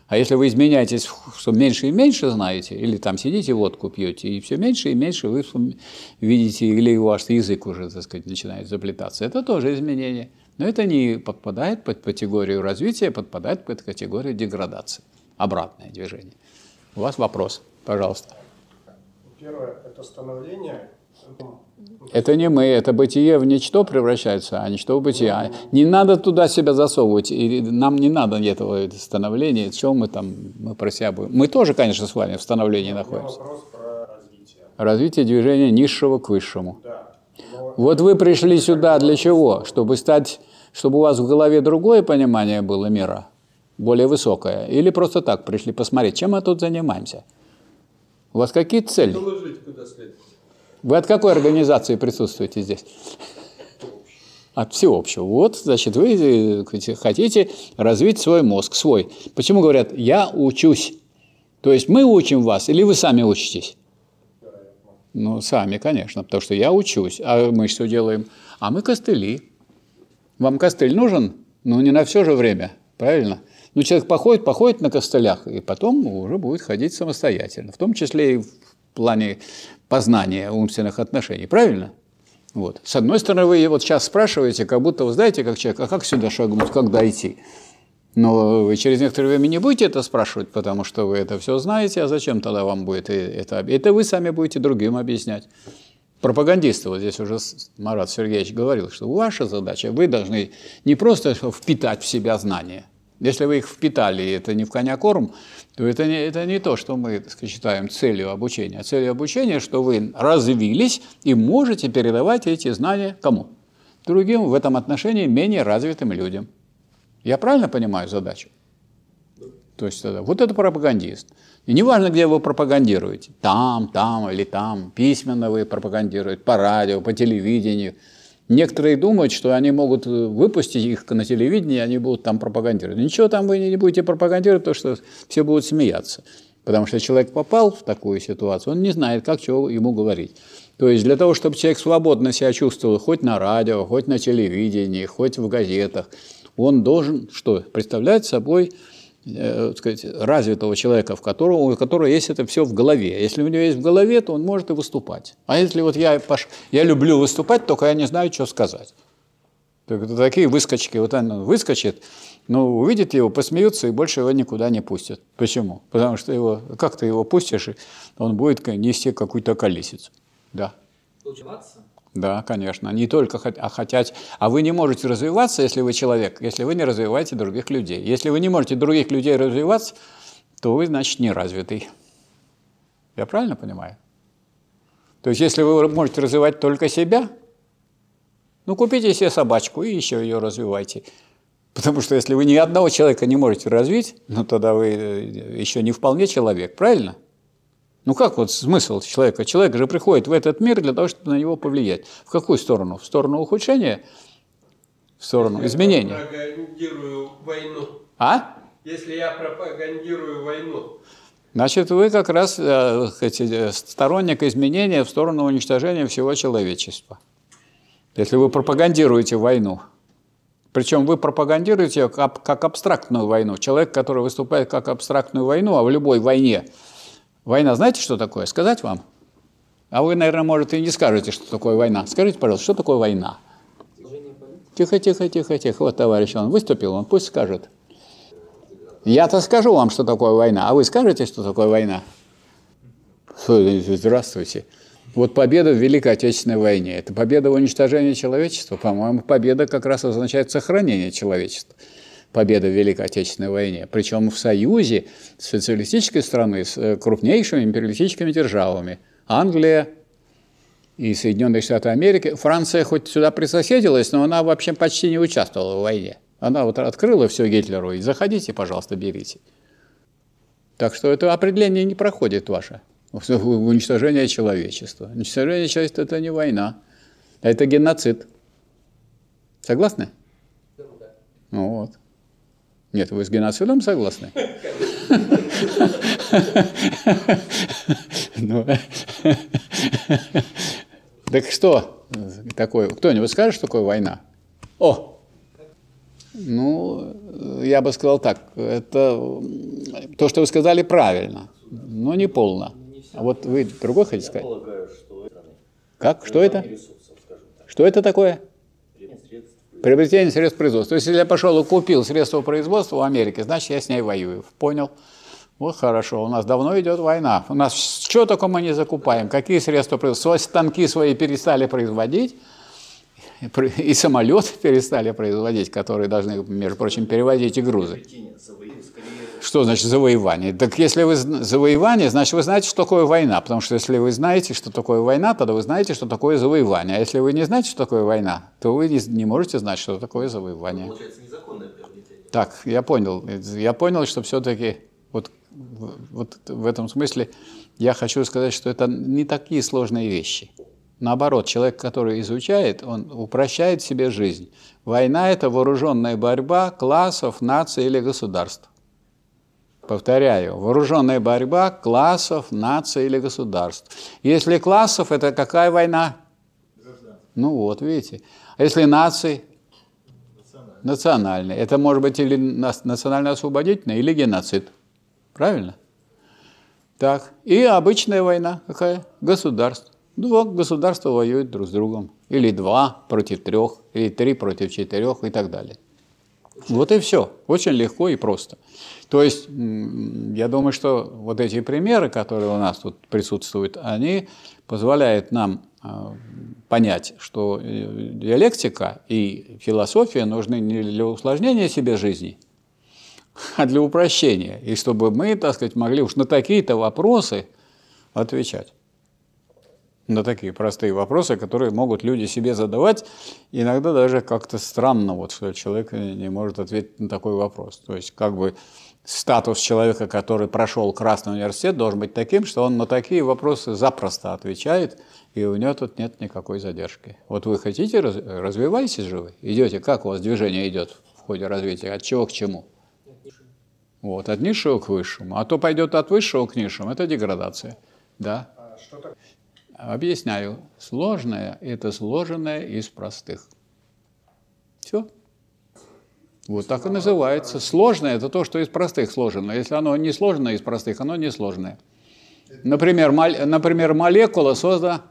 А если вы изменяетесь, что меньше и меньше знаете, или там сидите, водку пьете, и все меньше и меньше вы видите, или ваш язык уже, так сказать, начинает заплетаться, это тоже изменение. Но это не подпадает под категорию развития, подпадает под категорию деградации. Обратное движение. У вас вопрос, пожалуйста. Первое – это становление это не мы, это бытие в ничто превращается, а ничто в бытие. Не надо туда себя засовывать, и нам не надо этого становления, чем мы там, мы про себя будем. Мы тоже, конечно, с вами в становлении находимся. Вопрос про развитие. Развитие движения низшего к высшему. Да. Но Вот вы пришли сюда для чего? Чтобы стать, чтобы у вас в голове другое понимание было мира, более высокое, или просто так пришли посмотреть, чем мы тут занимаемся? У вас какие цели? Доложить куда следует. Вы от какой организации присутствуете здесь? От всеобщего. Вот, значит, вы э, хотите развить свой мозг, свой. Почему говорят, я учусь? То есть мы учим вас или вы сами учитесь? Ну, сами, конечно, потому что я учусь. А мы что делаем? А мы костыли. Вам костыль нужен? Ну, не на все же время, правильно? Ну, человек походит, походит на костылях, и потом уже будет ходить самостоятельно, в том числе и в плане познания умственных отношений, правильно? Вот. С одной стороны, вы вот сейчас спрашиваете, как будто вы знаете, как человек, а как сюда шагнуть, как дойти? Но вы через некоторое время не будете это спрашивать, потому что вы это все знаете, а зачем тогда вам будет это? Это вы сами будете другим объяснять. Пропагандисты, вот здесь уже Марат Сергеевич говорил, что ваша задача, вы должны не просто впитать в себя знания. Если вы их впитали, и это не в коня корм, то это не, это не то, что мы сказать, считаем целью обучения. Целью обучения, что вы развились и можете передавать эти знания кому? Другим в этом отношении менее развитым людям. Я правильно понимаю задачу? То есть тогда, вот это пропагандист. И неважно, где вы пропагандируете, там, там или там, письменно вы пропагандируете, по радио, по телевидению. Некоторые думают, что они могут выпустить их на телевидении, они будут там пропагандировать. Ничего там вы не будете пропагандировать, потому что все будут смеяться. Потому что человек попал в такую ситуацию, он не знает, как чего ему говорить. То есть для того, чтобы человек свободно себя чувствовал хоть на радио, хоть на телевидении, хоть в газетах, он должен что? Представлять собой э, сказать, развитого человека, в которого, у которого есть это все в голове. Если у него есть в голове, то он может и выступать. А если вот я, пош... я люблю выступать, только я не знаю, что сказать. Так, такие выскочки, вот он выскочит, но увидит его, посмеются и больше его никуда не пустят. Почему? Потому что его, как ты его пустишь, он будет нести какую-то колесицу. Да. Учиваться? Да, конечно. Не только а хотят. А вы не можете развиваться, если вы человек, если вы не развиваете других людей. Если вы не можете других людей развиваться, то вы, значит, не развитый. Я правильно понимаю? То есть, если вы можете развивать только себя, ну, купите себе собачку и еще ее развивайте. Потому что если вы ни одного человека не можете развить, ну, тогда вы еще не вполне человек, правильно? Ну как вот смысл человека? Человек же приходит в этот мир для того, чтобы на него повлиять. В какую сторону? В сторону ухудшения? В сторону Если изменения? Я пропагандирую войну. А? Если я пропагандирую войну, Значит, вы как раз э, сторонник изменения в сторону уничтожения всего человечества. Если вы пропагандируете войну. Причем вы пропагандируете ее как абстрактную войну. Человек, который выступает как абстрактную войну, а в любой войне Война, знаете, что такое? Сказать вам? А вы, наверное, может, и не скажете, что такое война. Скажите, пожалуйста, что такое война? Тихо, тихо, тихо, тихо. Вот товарищ, он выступил, он пусть скажет. Я-то скажу вам, что такое война, а вы скажете, что такое война? Здравствуйте. Вот победа в Великой Отечественной войне. Это победа в уничтожении человечества. По-моему, победа как раз означает сохранение человечества победа в Великой Отечественной войне. Причем в союзе с социалистической страной, с э, крупнейшими империалистическими державами. Англия и Соединенные Штаты Америки. Франция хоть сюда присоседилась, но она вообще почти не участвовала в войне. Она вот открыла все Гитлеру и заходите, пожалуйста, берите. Так что это определение не проходит ваше. Уничтожение человечества. Уничтожение человечества – это не война, это геноцид. Согласны? Ну вот. Нет, вы с геноцидом согласны? *laughs* Ну, *laughs* так что такое? Кто-нибудь скажет, что такое война? О! Ну, я бы сказал так, это то, что вы сказали, правильно, но не полно. А вот вы другой хотите сказать? Как? Что это? Что это такое? Приобретение средств производства. То есть, если я пошел и купил средства производства в Америке, значит, я с ней воюю. Понял? Вот хорошо, у нас давно идет война. У нас что только мы не закупаем, какие средства производства. Станки свои перестали производить, и самолеты перестали производить, которые должны, между прочим, перевозить и грузы. Что значит завоевание? Так если вы завоевание, значит вы знаете, что такое война. Потому что если вы знаете, что такое война, тогда вы знаете, что такое завоевание. А если вы не знаете, что такое война, то вы не можете знать, что такое завоевание. Получается незаконное приобретение. Так, я понял. Я понял, что все-таки вот, вот в этом смысле я хочу сказать, что это не такие сложные вещи. Наоборот, человек, который изучает, он упрощает себе жизнь. Война – это вооруженная борьба классов, наций или государств. Повторяю, вооруженная борьба классов, наций или государств. Если классов, это какая война? Ну вот, видите. А если наций? Национальная. Это может быть или национально-освободительная, или геноцид. Правильно? Так. И обычная война какая? Государство. Два государства воюют друг с другом. Или два против трех, или три против четырех и так далее. Вот и все. Очень легко и просто. То есть, я думаю, что вот эти примеры, которые у нас тут присутствуют, они позволяют нам а, понять, что э, диалектика и философия нужны не для усложнения себе жизни, а для упрощения. И чтобы мы, так сказать, могли уж на такие-то вопросы отвечать на такие простые вопросы, которые могут люди себе задавать. Иногда даже как-то странно, вот, что человек не может ответить на такой вопрос. То есть как бы статус человека, который прошел Красный университет, должен быть таким, что он на такие вопросы запросто отвечает, и у него тут нет никакой задержки. Вот вы хотите, развивайтесь же вы, идете, как у вас движение идет в ходе развития, от чего к чему? Вот, от низшего к высшему. А то пойдет от высшего к низшему, это деградация. Да? Объясняю. Сложное – это сложенное из простых. Все. Вот так и называется. Сложное – это то, что из простых сложено. Если оно не сложное из простых, оно не сложное. Например, мол, например молекула, создана,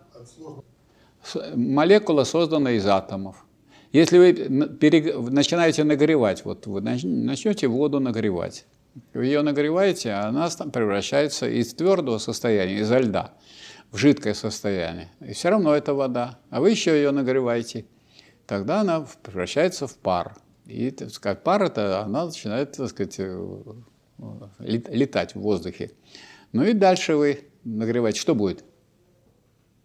молекула создана из атомов. Если вы перег... начинаете нагревать, вот вы начнете воду нагревать, вы ее нагреваете, а она превращается из твердого состояния, изо льда, в жидкое состояние. И все равно это вода. А вы еще ее нагреваете. Тогда она превращается в пар. И так сказать, пар это она начинает так сказать, э, летать в воздухе. Ну и дальше вы нагреваете. Что будет?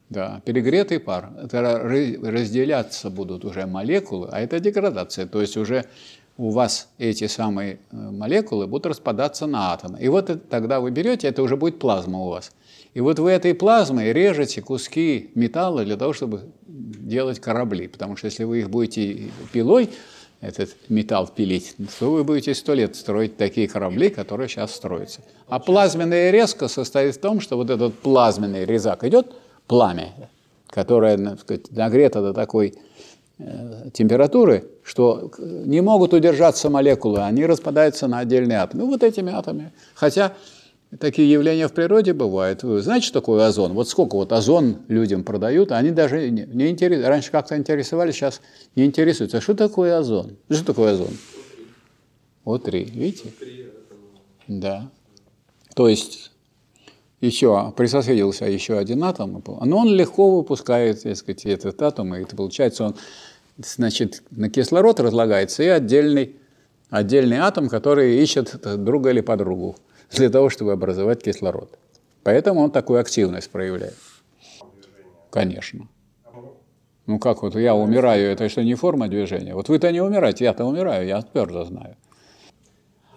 Да, перегретый пар. Это разделяться будут уже молекулы, а это деградация. То есть уже у вас эти самые э, молекулы будут распадаться на атомы. И вот тогда вы берете, это уже будет плазма у вас. И вот вы этой плазмой режете куски металла для того, чтобы делать корабли. Потому что если вы их будете пилой, этот металл пилить, то вы будете сто лет строить такие корабли, которые сейчас строятся. А плазменная резка состоит в том, что вот этот плазменный резак идет, пламя, которое так сказать, нагрето до такой э, температуры, что не могут удержаться молекулы, они распадаются на отдельные атомы. Ну, вот этими атомами. Хотя Такие явления в природе бывают. Вы знаете, что такое озон? Вот сколько вот озон людям продают, они даже не, не интерес... раньше как-то интересовались, сейчас не интересуются. Что такое озон? Что такое озон? О3, видите? Да. То есть еще присоседился еще один атом, но он легко выпускает, так сказать, этот атом, и это получается он, значит, на кислород разлагается, и отдельный, отдельный атом, который ищет друга или подругу для того, чтобы образовать кислород. Поэтому он такую активность проявляет. Конечно. Ну как вот я умираю, это что не форма движения? Вот вы-то не умираете, я-то умираю, я твердо знаю.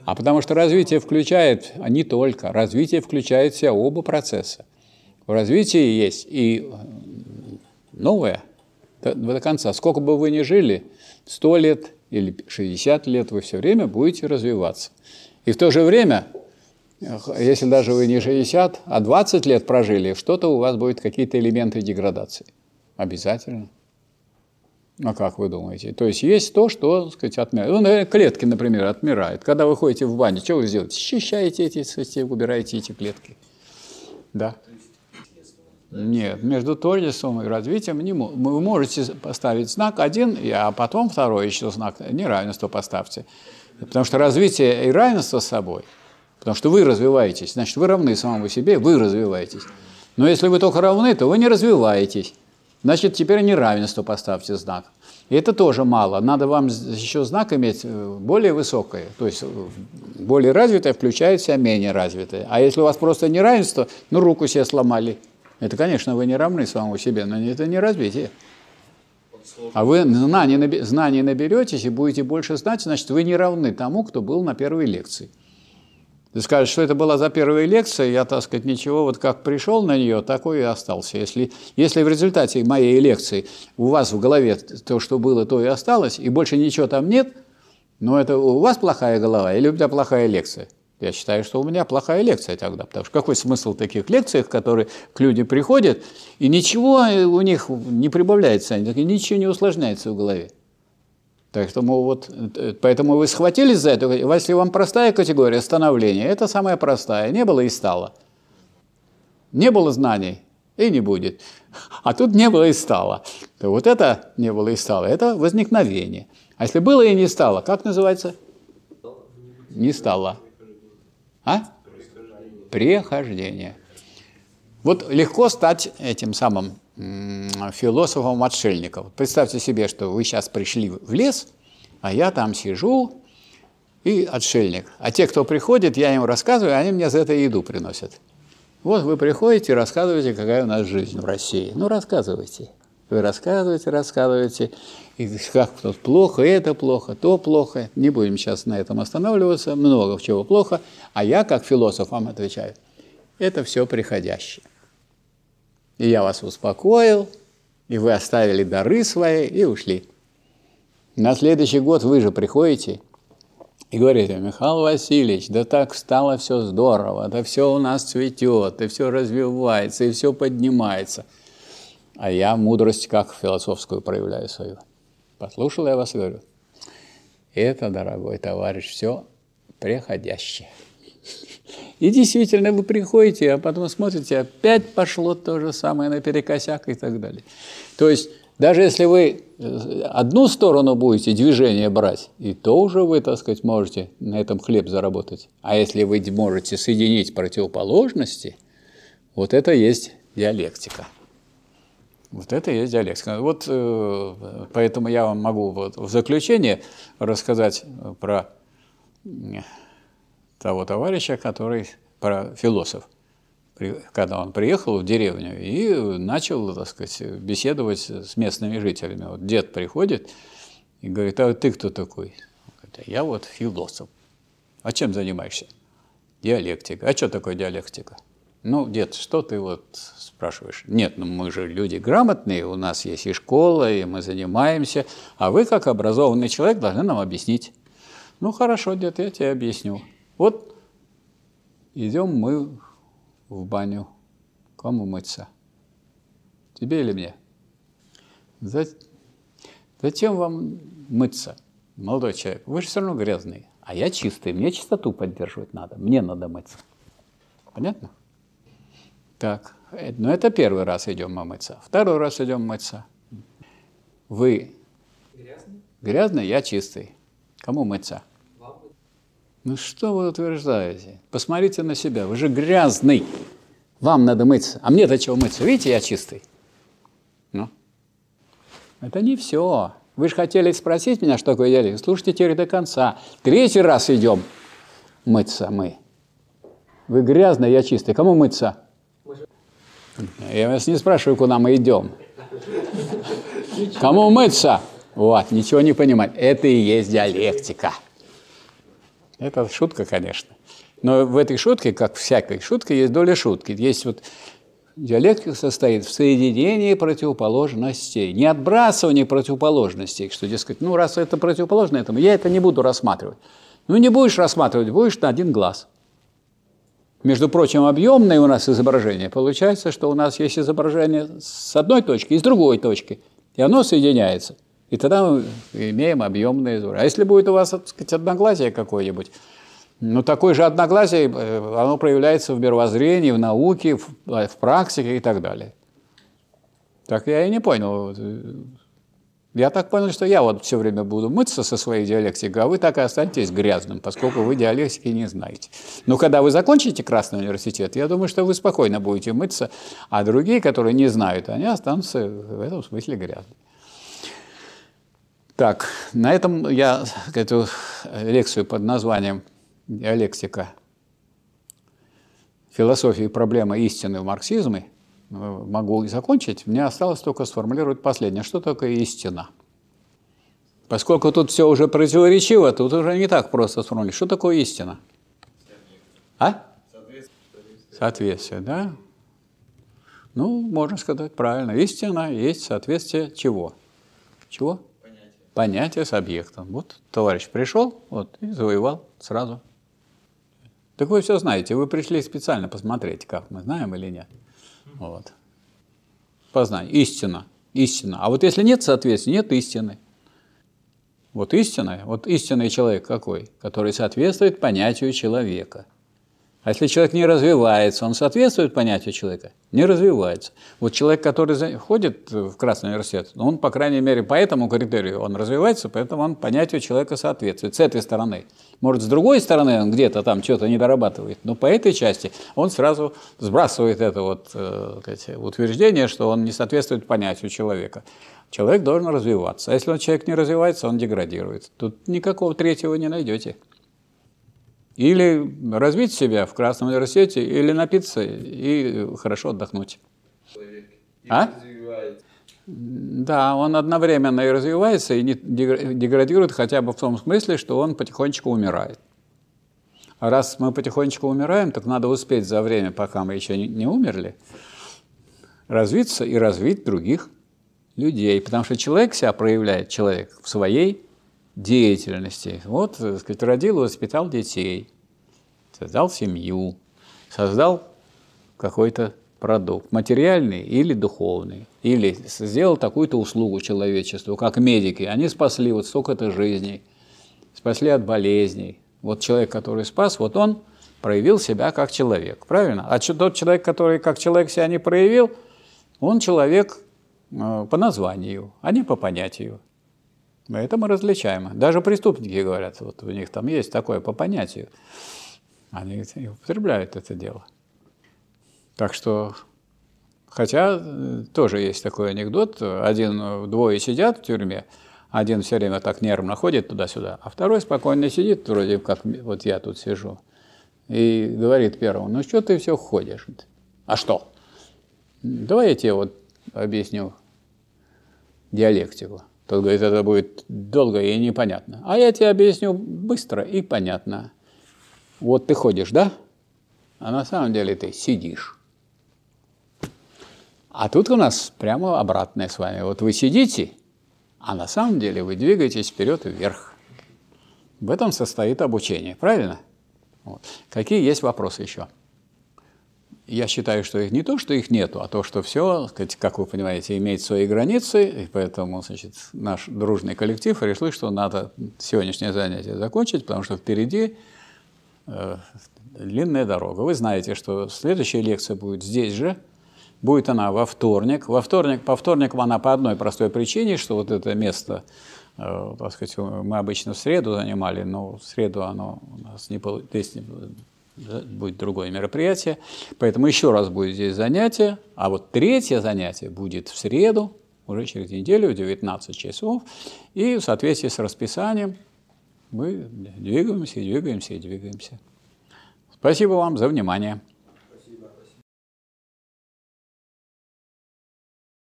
А потому что развитие включает, а не только, развитие включает в себя оба процесса. В развитии есть и новое до, до конца. Сколько бы вы ни жили, 100 лет или 60 лет, вы все время будете развиваться. И в то же время если даже вы не 60, а 20 лет прожили, что-то у вас будет какие-то элементы деградации. Обязательно. А как вы думаете? То есть есть то, что, так сказать, отмирает. Ну, клетки, например, отмирают. Когда вы ходите в баню, что вы делаете? Счищаете эти, кстати, убираете эти клетки. Да. Нет, между творчеством и развитием не вы можете поставить знак один, а потом второй еще знак неравенства поставьте. Потому что развитие и равенство с собой, потому что вы развиваетесь, значит, вы равны самому себе, вы развиваетесь. Но если вы только равны, то вы не развиваетесь. Значит, теперь неравенство поставьте знак. И это тоже мало. Надо вам еще знак иметь э, более высокое. То есть э, более развитое включает в себя менее развитое. А если у вас просто неравенство, ну руку себе сломали. Это, конечно, вы не равны самому себе, но это не развитие. А вы знаний, наберетесь и будете больше знать, значит, вы не равны тому, кто был на первой лекции. Ты скажешь, что это была за первая лекция, я, так сказать, ничего, вот как пришел на нее, такой и остался. Если, если в результате моей лекции у вас в голове то, что было, то и осталось, и больше ничего там нет, ну это у вас плохая голова или у меня плохая лекция? Я считаю, что у меня плохая лекция тогда, потому что какой смысл таких лекциях, которые к людям приходят, и ничего у них не прибавляется, ничего не усложняется в голове. Поэтому, вот, э, поэтому вы схватились за это. Если вам простая категория становления, это самая простая. Не было и стало. Не было знаний и не будет. А тут не было и стало. То вот это не было и стало. Это возникновение. А если было и не стало, как называется? Не стало. А? Прехождение. Вот легко стать этим самым философом-отшельником. Представьте себе, что вы сейчас пришли в лес, а я там сижу и отшельник. А те, кто приходит, я им рассказываю, они мне за это еду приносят. Вот вы приходите и рассказываете, какая у нас жизнь в России. Ну, рассказывайте. Вы рассказываете, рассказываете, и как тут плохо, это плохо, то плохо. Не будем сейчас на этом останавливаться, много чего плохо. А я, как философ, вам отвечаю, это все приходящее. И я вас успокоил, и вы оставили дары свои и ушли. На следующий год вы же приходите и говорите, Михаил Васильевич, да так стало все здорово, да все у нас цветет, и все развивается, и все поднимается. А я мудрость как философскую проявляю свою. Послушал я вас и говорю, это, дорогой товарищ, все приходящее. И действительно, вы приходите, а потом смотрите, опять пошло то же самое наперекосяк и так далее. То есть, даже если вы э, одну сторону будете движение брать, и то уже вы, так сказать, можете на этом хлеб заработать. А если вы можете соединить противоположности, вот это есть диалектика. Вот это и есть диалектика. Вот э, поэтому я вам могу вот в заключение рассказать про того товарища, который про философ, когда он приехал в деревню и начал, так сказать, беседовать с местными жителями. Вот дед приходит и говорит, а ты кто такой? Говорит, я вот философ. А чем занимаешься? Диалектика. А что такое диалектика? Ну, дед, что ты вот спрашиваешь? Нет, ну мы же люди грамотные, у нас есть и школа, и мы занимаемся, а вы, как образованный человек, должны нам объяснить. Ну, хорошо, дед, я тебе объясню. Вот идем мы в баню. Кому мыться? Тебе или мне? Зачем вам мыться, молодой человек? Вы же все равно грязный. А я чистый, мне чистоту поддерживать надо. Мне надо мыться. Понятно? Так, э, ну это первый раз идем мы мыться. Второй раз идем мыться. Вы грязный? Грязный, я чистый. Кому мыться? Ну что вы утверждаете? Посмотрите на себя, вы же грязный. Вам надо мыться. А мне-то чего мыться? Видите, я чистый. Ну, это не все. Вы же хотели спросить меня, что такое диалект. Слушайте теперь до конца. Третий раз идем мыться мы. Вы грязный, я чистый. Кому мыться? Я вас не спрашиваю, куда мы идем. Кому мыться? Вот, ничего не понимать. Это и есть диалектика. Это шутка, конечно. Но в этой шутке, как всякой шутке, есть доля шутки. Есть вот диалектика состоит в соединении противоположностей, не отбрасывании противоположностей, что, дескать, ну, раз это противоположно этому, я это не буду рассматривать. Ну, не будешь рассматривать, будешь на один глаз. Между прочим, объемное у нас изображение. Получается, что у нас есть изображение с одной точки и с другой точки. И оно соединяется. И тогда мы имеем объемные зрение. А если будет у вас, так сказать, одноглазие какое-нибудь, ну, такое же одноглазие, э, оно проявляется в мировоззрении, в науке, в, в практике и так далее. Так я и не понял. Я так понял, что я вот все время буду мыться со своей диалектикой, а вы так и останетесь грязным, поскольку вы диалектики не знаете. Но когда вы закончите Красный университет, я думаю, что вы спокойно будете мыться, а другие, которые не знают, они останутся в этом смысле грязными. Так, на этом я эту лекцию под названием «Диалектика. Философия и проблема истины в марксизме» могу закончить. Мне осталось только сформулировать последнее. Что такое истина? Поскольку тут все уже противоречиво, тут уже не так просто сформулировать. Что такое истина? А? Соответствие, да? Ну, можно сказать правильно. Истина есть соответствие чего? Чего? Понятие. С объектом. Вот товарищ пришел вот, и завоевал сразу. Так вы все знаете. Вы пришли специально посмотреть, как мы знаем или нет. Вот. Познание. Истина. Истина. А вот если нет соответствия, нет истины. Вот истина, вот истинный человек какой? Который соответствует понятию человека. А если человек не развивается, он соответствует понятию человека? Не развивается. Вот человек, который ходит в Красный университет, он, по крайней мере, по этому критерию он развивается, поэтому он понятию человека соответствует. С этой стороны. Может, с другой стороны он где-то там что-то не дорабатывает, но по этой части он сразу сбрасывает это вот, э, утверждение, что он не соответствует понятию человека. Человек должен развиваться. А если он человек не развивается, он деградирует. Тут никакого третьего не найдете. Или развить себя в Красном университете, или напиться и хорошо отдохнуть. А? Да, он одновременно и развивается, и деградирует хотя бы в том смысле, что он потихонечку умирает. А раз мы потихонечку умираем, так надо успеть за время, пока мы еще не умерли, развиться и развить других людей. Потому что человек себя проявляет, человек, в своей деятельности. Вот, так сказать, родил и воспитал детей, создал семью, создал какой-то продукт, материальный или духовный, или сделал такую-то услугу человечеству, как медики. Они спасли вот столько-то жизней, спасли от болезней. Вот человек, который спас, вот он проявил себя как человек, правильно? А тот человек, который как человек себя не проявил, он человек э, по названию, а не по понятию. Это мы различаем. Даже преступники говорят, вот у них там есть такое по понятию. Они употребляют это дело. Так что, хотя э, тоже есть такой анекдот, один, двое сидят в тюрьме, один все время так нервно ходит туда-сюда, а второй спокойно сидит, вроде как вот я тут сижу, и говорит первому, ну что ты все ходишь? А что? Давай я тебе вот объясню диалектику. Тот говорит, это будет долго и непонятно. А я тебе объясню быстро и понятно. Вот ты ходишь, да? А на самом деле ты сидишь. А тут у нас прямо обратное с вами. Вот вы сидите, а на самом деле вы двигаетесь вперед и вверх. В этом состоит обучение, правильно? Вот. Какие есть вопросы еще? Я считаю, что их не то, что их нету, а то, что все, как вы понимаете, имеет свои границы, и поэтому значит, наш дружный коллектив решил, что надо сегодняшнее занятие закончить, потому что впереди э, длинная дорога. Вы знаете, что следующая лекция будет здесь же, будет она во вторник. Во вторник, по вторникам она по одной простой причине, что вот это место, э, так сказать, мы обычно в среду занимали, но в среду оно у нас не, здесь будет другое мероприятие. Поэтому еще раз будет здесь занятие. А вот третье занятие будет в среду, уже через неделю, в 19 часов. И в соответствии с расписанием мы двигаемся, и двигаемся, и двигаемся. Спасибо вам за внимание.